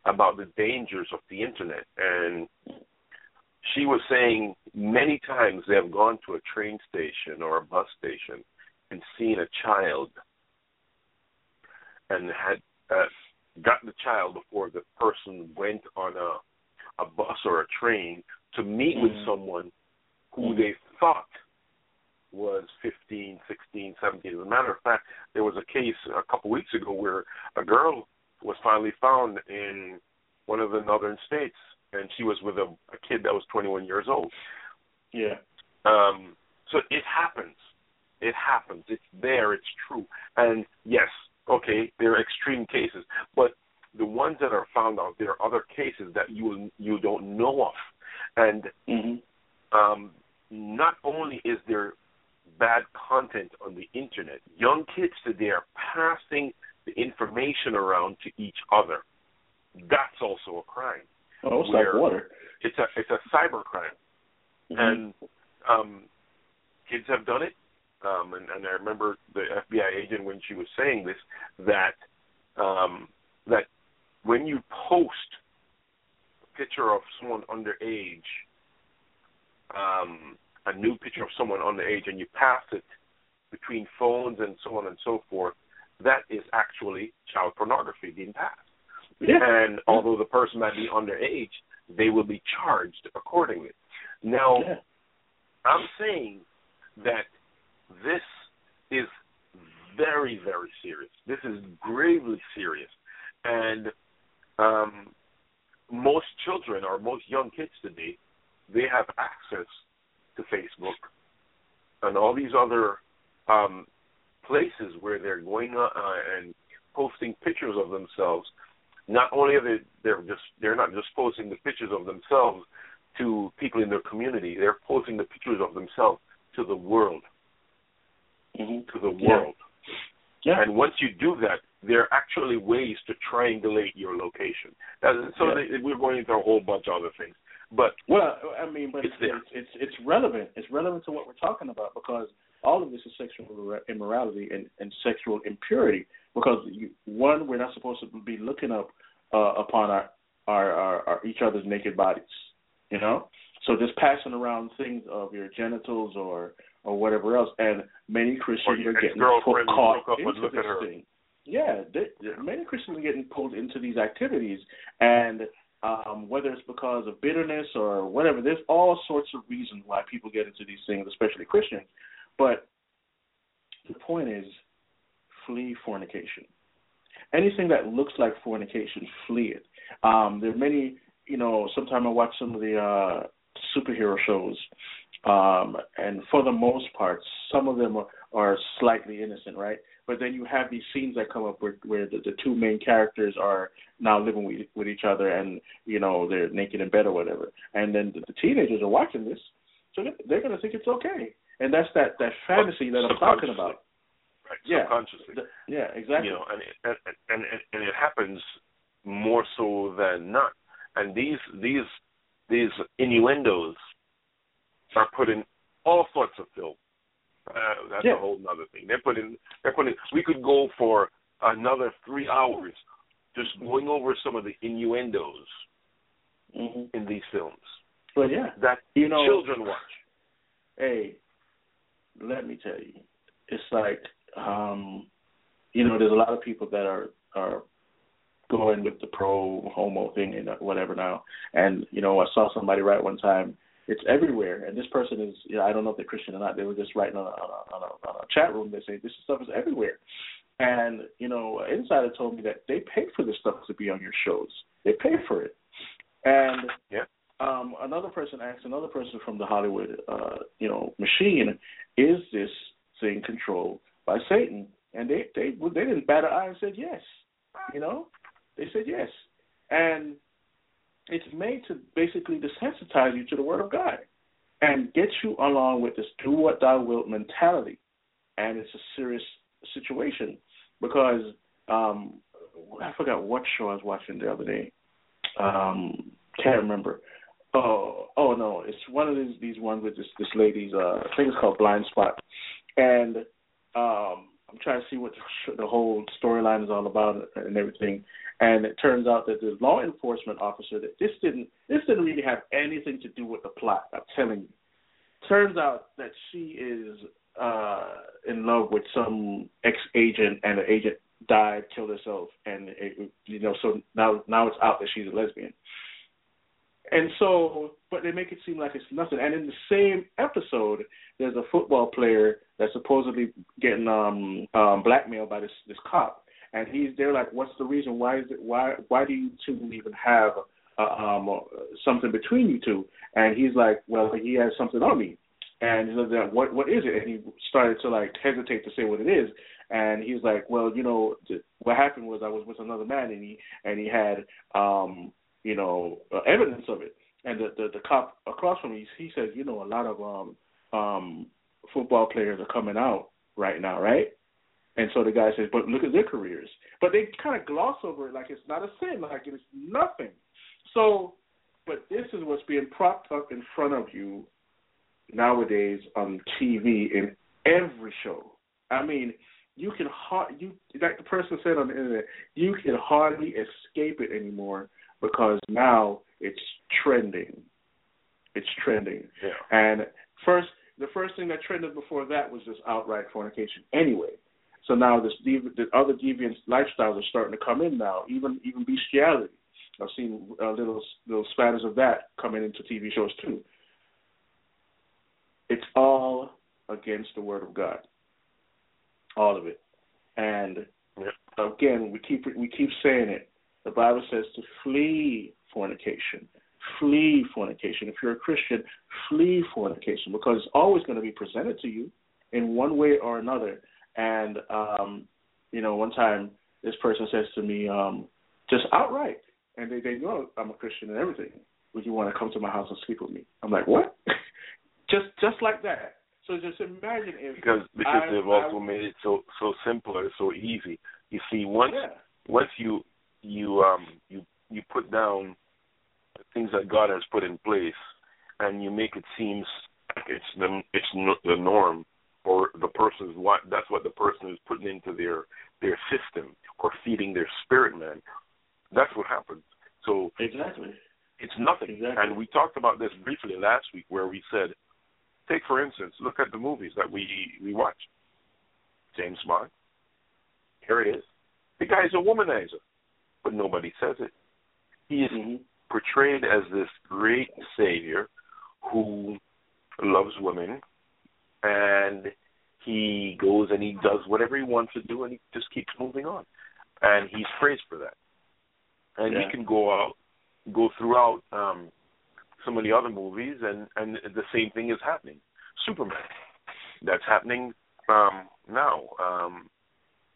about the dangers of the internet, and she was saying many times they have gone to a train station or a bus station and seen a child and had uh, got the child before the person went on a a bus or a train to meet with Mhm. someone who they thought was 15, 16, 17. As a matter of fact, there was a case a couple weeks ago where a girl was finally found in one of the northern states, and she was with a, a kid that was 21 years old. Yeah. Um, so it happens. It happens. It's there. It's true. And yes, okay, there are extreme cases, but the ones that are found out, there are other cases that you you don't know of, and Mhm. um, not only is there bad content on the internet, young kids today are passing the information around to each other. That's also a crime. Oh, it's like water. It's a it's a cyber crime Mhm. and um, kids have done it. Um, and, and I remember the FBI agent when she was saying this that um, that when you post a picture of someone underage, um, a new picture of someone underage, and you pass it between phones and so on and so forth, that is actually child pornography being passed. yeah. And although the person might be underage, they will be charged accordingly. Now, yeah. I'm saying that this is very, very serious. This is gravely serious. And um, most children or most young kids today, they have access to Facebook and all these other um, places where they're going uh, and posting pictures of themselves. Not only are they they're just they're not just posting the pictures of themselves to people in their community, they're posting the pictures of themselves to the world, Mhm. to the world. Yeah. And once you do that, there are actually ways to triangulate your location. That- so Yeah. they, we're going into a whole bunch of other things. But Well, I mean, but it's it's, it's it's relevant. It's relevant to what we're talking about because all of this is sexual immorality and, and sexual impurity. Because you, one, we're not supposed to be looking up uh, upon our, our our our each other's naked bodies. You know, so just passing around things of your genitals or or whatever else, and many Christians are getting caught look up and into this her. thing. Yeah, they, they- many Christians are getting pulled into these activities, and um, whether it's because of bitterness or whatever. There's all sorts of reasons why people get into these things, especially Christians. But the point is, flee fornication. Anything that looks like fornication, flee it. Um, there are many, you know. Sometimes I watch some of the uh, superhero shows, um, and for the most part, some of them are, are slightly innocent, right? But then you have these scenes that come up where, where the, the two main characters are now living with, with each other, and you know they're naked in bed or whatever, and then the, the teenagers are watching this, so they're going to think it's okay, and that's that that fantasy that I'm talking about. Right, Yeah. subconsciously. The- yeah, exactly. You know, and it, and, and and it happens more so than not. And these these these innuendos are put in all sorts of film. Uh, that's Yeah. a whole other thing. They're putting they're putting. We could go for another three hours just going over some of the innuendos hmm in these films But yeah, that You know- children watch. hey, let me tell you, it's like um, you know, there's a lot of people that are are going with the pro homo thing and whatever now. And you know, I saw somebody write one time, it's everywhere. And this person is, you know, I don't know if they're Christian or not. They were just writing on a, on a, on a, on a chat room. They say this stuff is everywhere. And you know, insider told me that they pay for this stuff to be on your shows. They pay for it. And Yeah. Um, another person asked another person from the Hollywood, uh, you know, machine, is this thing controlled by Satan? And they they they didn't bat an eye and said yes. You know, they said yes, and it's made to basically desensitize you to the Word of God and get you along with this "do what thou wilt" mentality. And it's a serious situation because um, I forgot what show I was watching the other day. Um, can't remember. Oh, oh no, it's one of these these ones with this this lady's. Uh, I think it's called Blindspot, and um, I'm trying to see what the, whole storyline is all about and everything. And it turns out that the law enforcement officer that this didn't this didn't really have anything to do with the plot. I'm telling you. Turns out that she is uh in love with some ex agent, and the agent died, killed herself, and it, you know, so now now it's out that she's a lesbian. And so, but they make it seem like it's nothing. And in the same episode, there's a football player that's supposedly getting um um blackmailed by this this cop, and he's they're like, what's the reason? Why is it? Why why do you two even have uh, um uh, something between you two? And he's like, well, he has something on me. And he's like, what what is it? And he started to like hesitate to say what it is. And he's like, well, you know, what happened was I was with another man, and he and he had um you know, uh, evidence of it. And the, the the cop across from me, he says, you know, a lot of um um football players are coming out right now, right? And so the guy says, but look at their careers. But they kind of gloss over it like it's not a sin, like it's nothing. So, but this is what's being propped up in front of you nowadays on TV in every show. I mean, you can hard you like the person said on the internet, you can hardly escape it anymore because now it's trending. It's trending. Yeah. And first, the first thing that trended before that was just outright fornication. Anyway, so now this devi- the other deviant lifestyles are starting to come in now. Even even bestiality. I've seen uh, little little spatters of that coming into TV shows too. It's all against the word of God. All of it. And again, we keep we keep saying it. The Bible says to flee fornication. Flee fornication. If you're a Christian, flee fornication because it's always going to be presented to you in one way or another. And um, you know, one time this person says to me, um, just outright, and they they know I'm a Christian and everything. Would you want to come to my house and sleep with me? I'm like, what? just just like that. So just imagine if because because I- they've I- also made it so so simpler, so easy. You see, once yeah. once you you um you you put down the things that God has put in place, and you make it seem it's the it's no, the norm, or the person's what that's what the person is putting into their their system or feeding their spirit man. That's what happens. So Exactly. it's nothing. Exactly. And we talked about this briefly last week, where we said, take for instance, look at the movies that we we watch. James Bond. Here it is. The guy's a womanizer, but nobody says it. He is hmm portrayed as this great savior who loves women and he goes and he does whatever he wants to do and he just keeps moving on. And he's praised for that. And Yeah. we can go out go throughout um some of the other movies and and the same thing is happening. Superman. That's happening um now. Um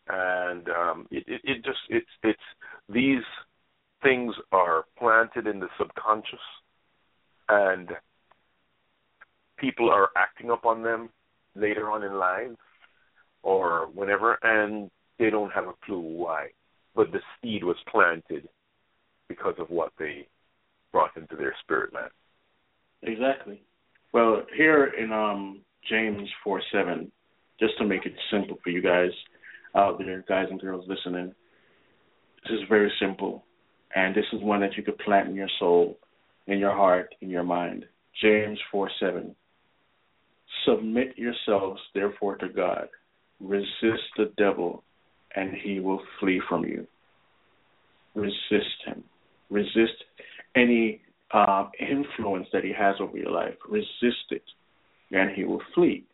and um it, it, it just it's it's these things are planted in the subconscious and people are acting upon them later on in life or whenever and they don't have a clue why. But the seed was planted because of what they brought into their spirit man. Exactly. Well, here in um, James 4 7, just to make it simple for you guys out there, guys and girls listening, this is very simple. And this is one that you could plant in your soul, in your heart, in your mind. James 4 7. Submit yourselves, therefore, to God. Resist the devil, and he will flee from you. Resist him. Resist any uh, influence that he has over your life. Resist it, and he will flee.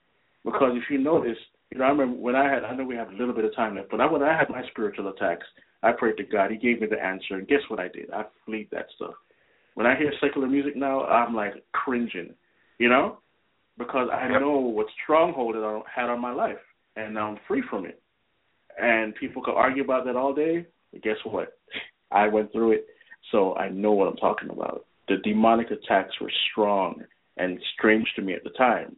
Because if you notice, you know, I remember when I had, I know we have a little bit of time left, but I, when I had my spiritual attacks, I prayed to God. He gave me the answer, and guess what I did? I fleed that stuff. When I hear secular music now, I'm like cringing, you know, because I know what stronghold it on- had on my life, and now I'm free from it. And people could argue about that all day, but guess what? I went through it, so I know what I'm talking about. The demonic attacks were strong and strange to me at the time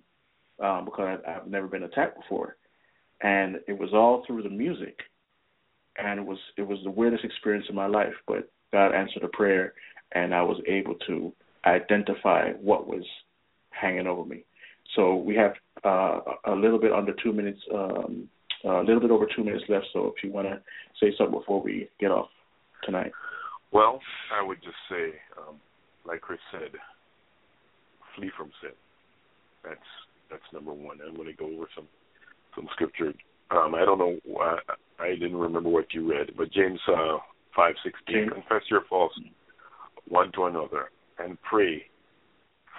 um, because I've, I've never been attacked before, and it was all through the music, and it was it was the weirdest experience in my life. But God answered a prayer, and I was able to identify what was hanging over me. So we have uh, a little bit under two minutes, um, a little bit over two minutes left. So if you want to say something before we get off tonight. Well, I would just say, um, like Chris said, flee from sin. That's that's number one. I'm going to go over some some scripture. Um, I don't know. I, I didn't remember what you read, but James uh, five sixteen. Confess your faults one to another and pray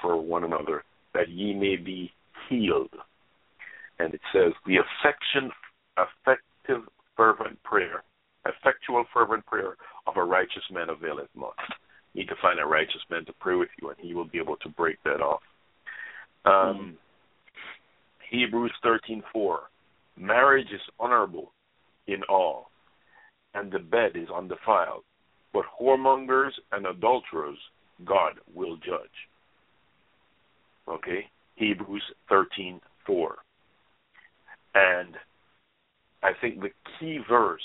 for one another that ye may be healed. And it says the affection, effective, fervent prayer, effectual, fervent prayer of a righteous man availeth much. You need to find a righteous man to pray with you, and he will be able to break that off. Um, Hebrews thirteen four. Marriage is honorable in all, and the bed is undefiled. But whoremongers and adulterers God will judge. Okay? Hebrews thirteen four. And I think the key verse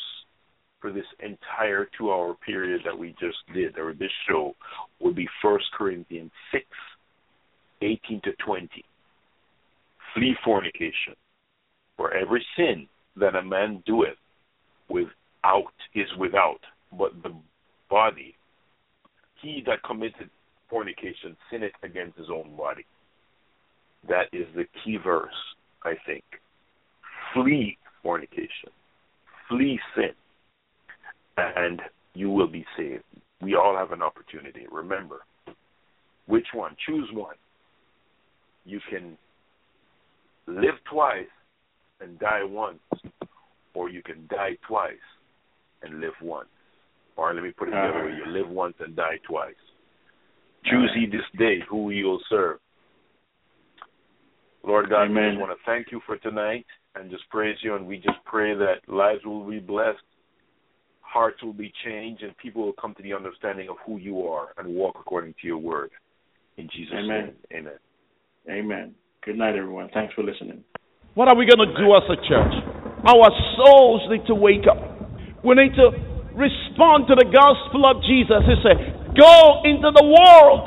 for this entire two hour period that we just did, or this show, would be First Corinthians six, eighteen to twenty. Flee fornication. For every sin that a man doeth without is without, but the body, he that committed fornication sinneth against his own body. That is the key verse, I think. Flee fornication. Flee sin. And you will be saved. We all have an opportunity. Remember, which one? Choose one. You can live twice and die once, or you can die twice and live once. Or let me put it the other way: you uh-huh. live once and die twice. Choose ye this day who you will serve. Lord God, we Amen. just want to thank you for tonight and just praise you, and we just pray that lives will be blessed, hearts will be changed, and people will come to the understanding of who you are and walk according to your word. In Jesus' Amen. name, amen. Amen. Good night, everyone. Thanks for listening. What are we going to do as a church? Our souls need to wake up. We need to respond to the gospel of Jesus. He said, Go into the world.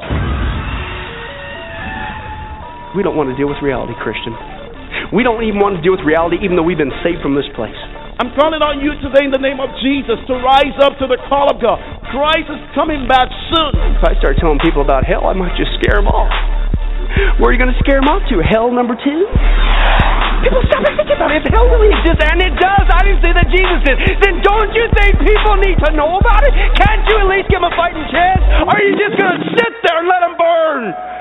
We don't want to deal with reality, Christian. We don't even want to deal with reality, even though we've been saved from this place. I'm calling on you today in the name of Jesus to rise up to the call of God. Christ is coming back soon. If I start telling people about hell, I might just scare them off. Where are you going to scare them off to? Hell number two? People stop and think about it. Hell really exists, and it does, I didn't say that Jesus did, then don't you think people need to know about it? Can't you at least give them a fighting chance? Or are you just going to sit there and let them burn?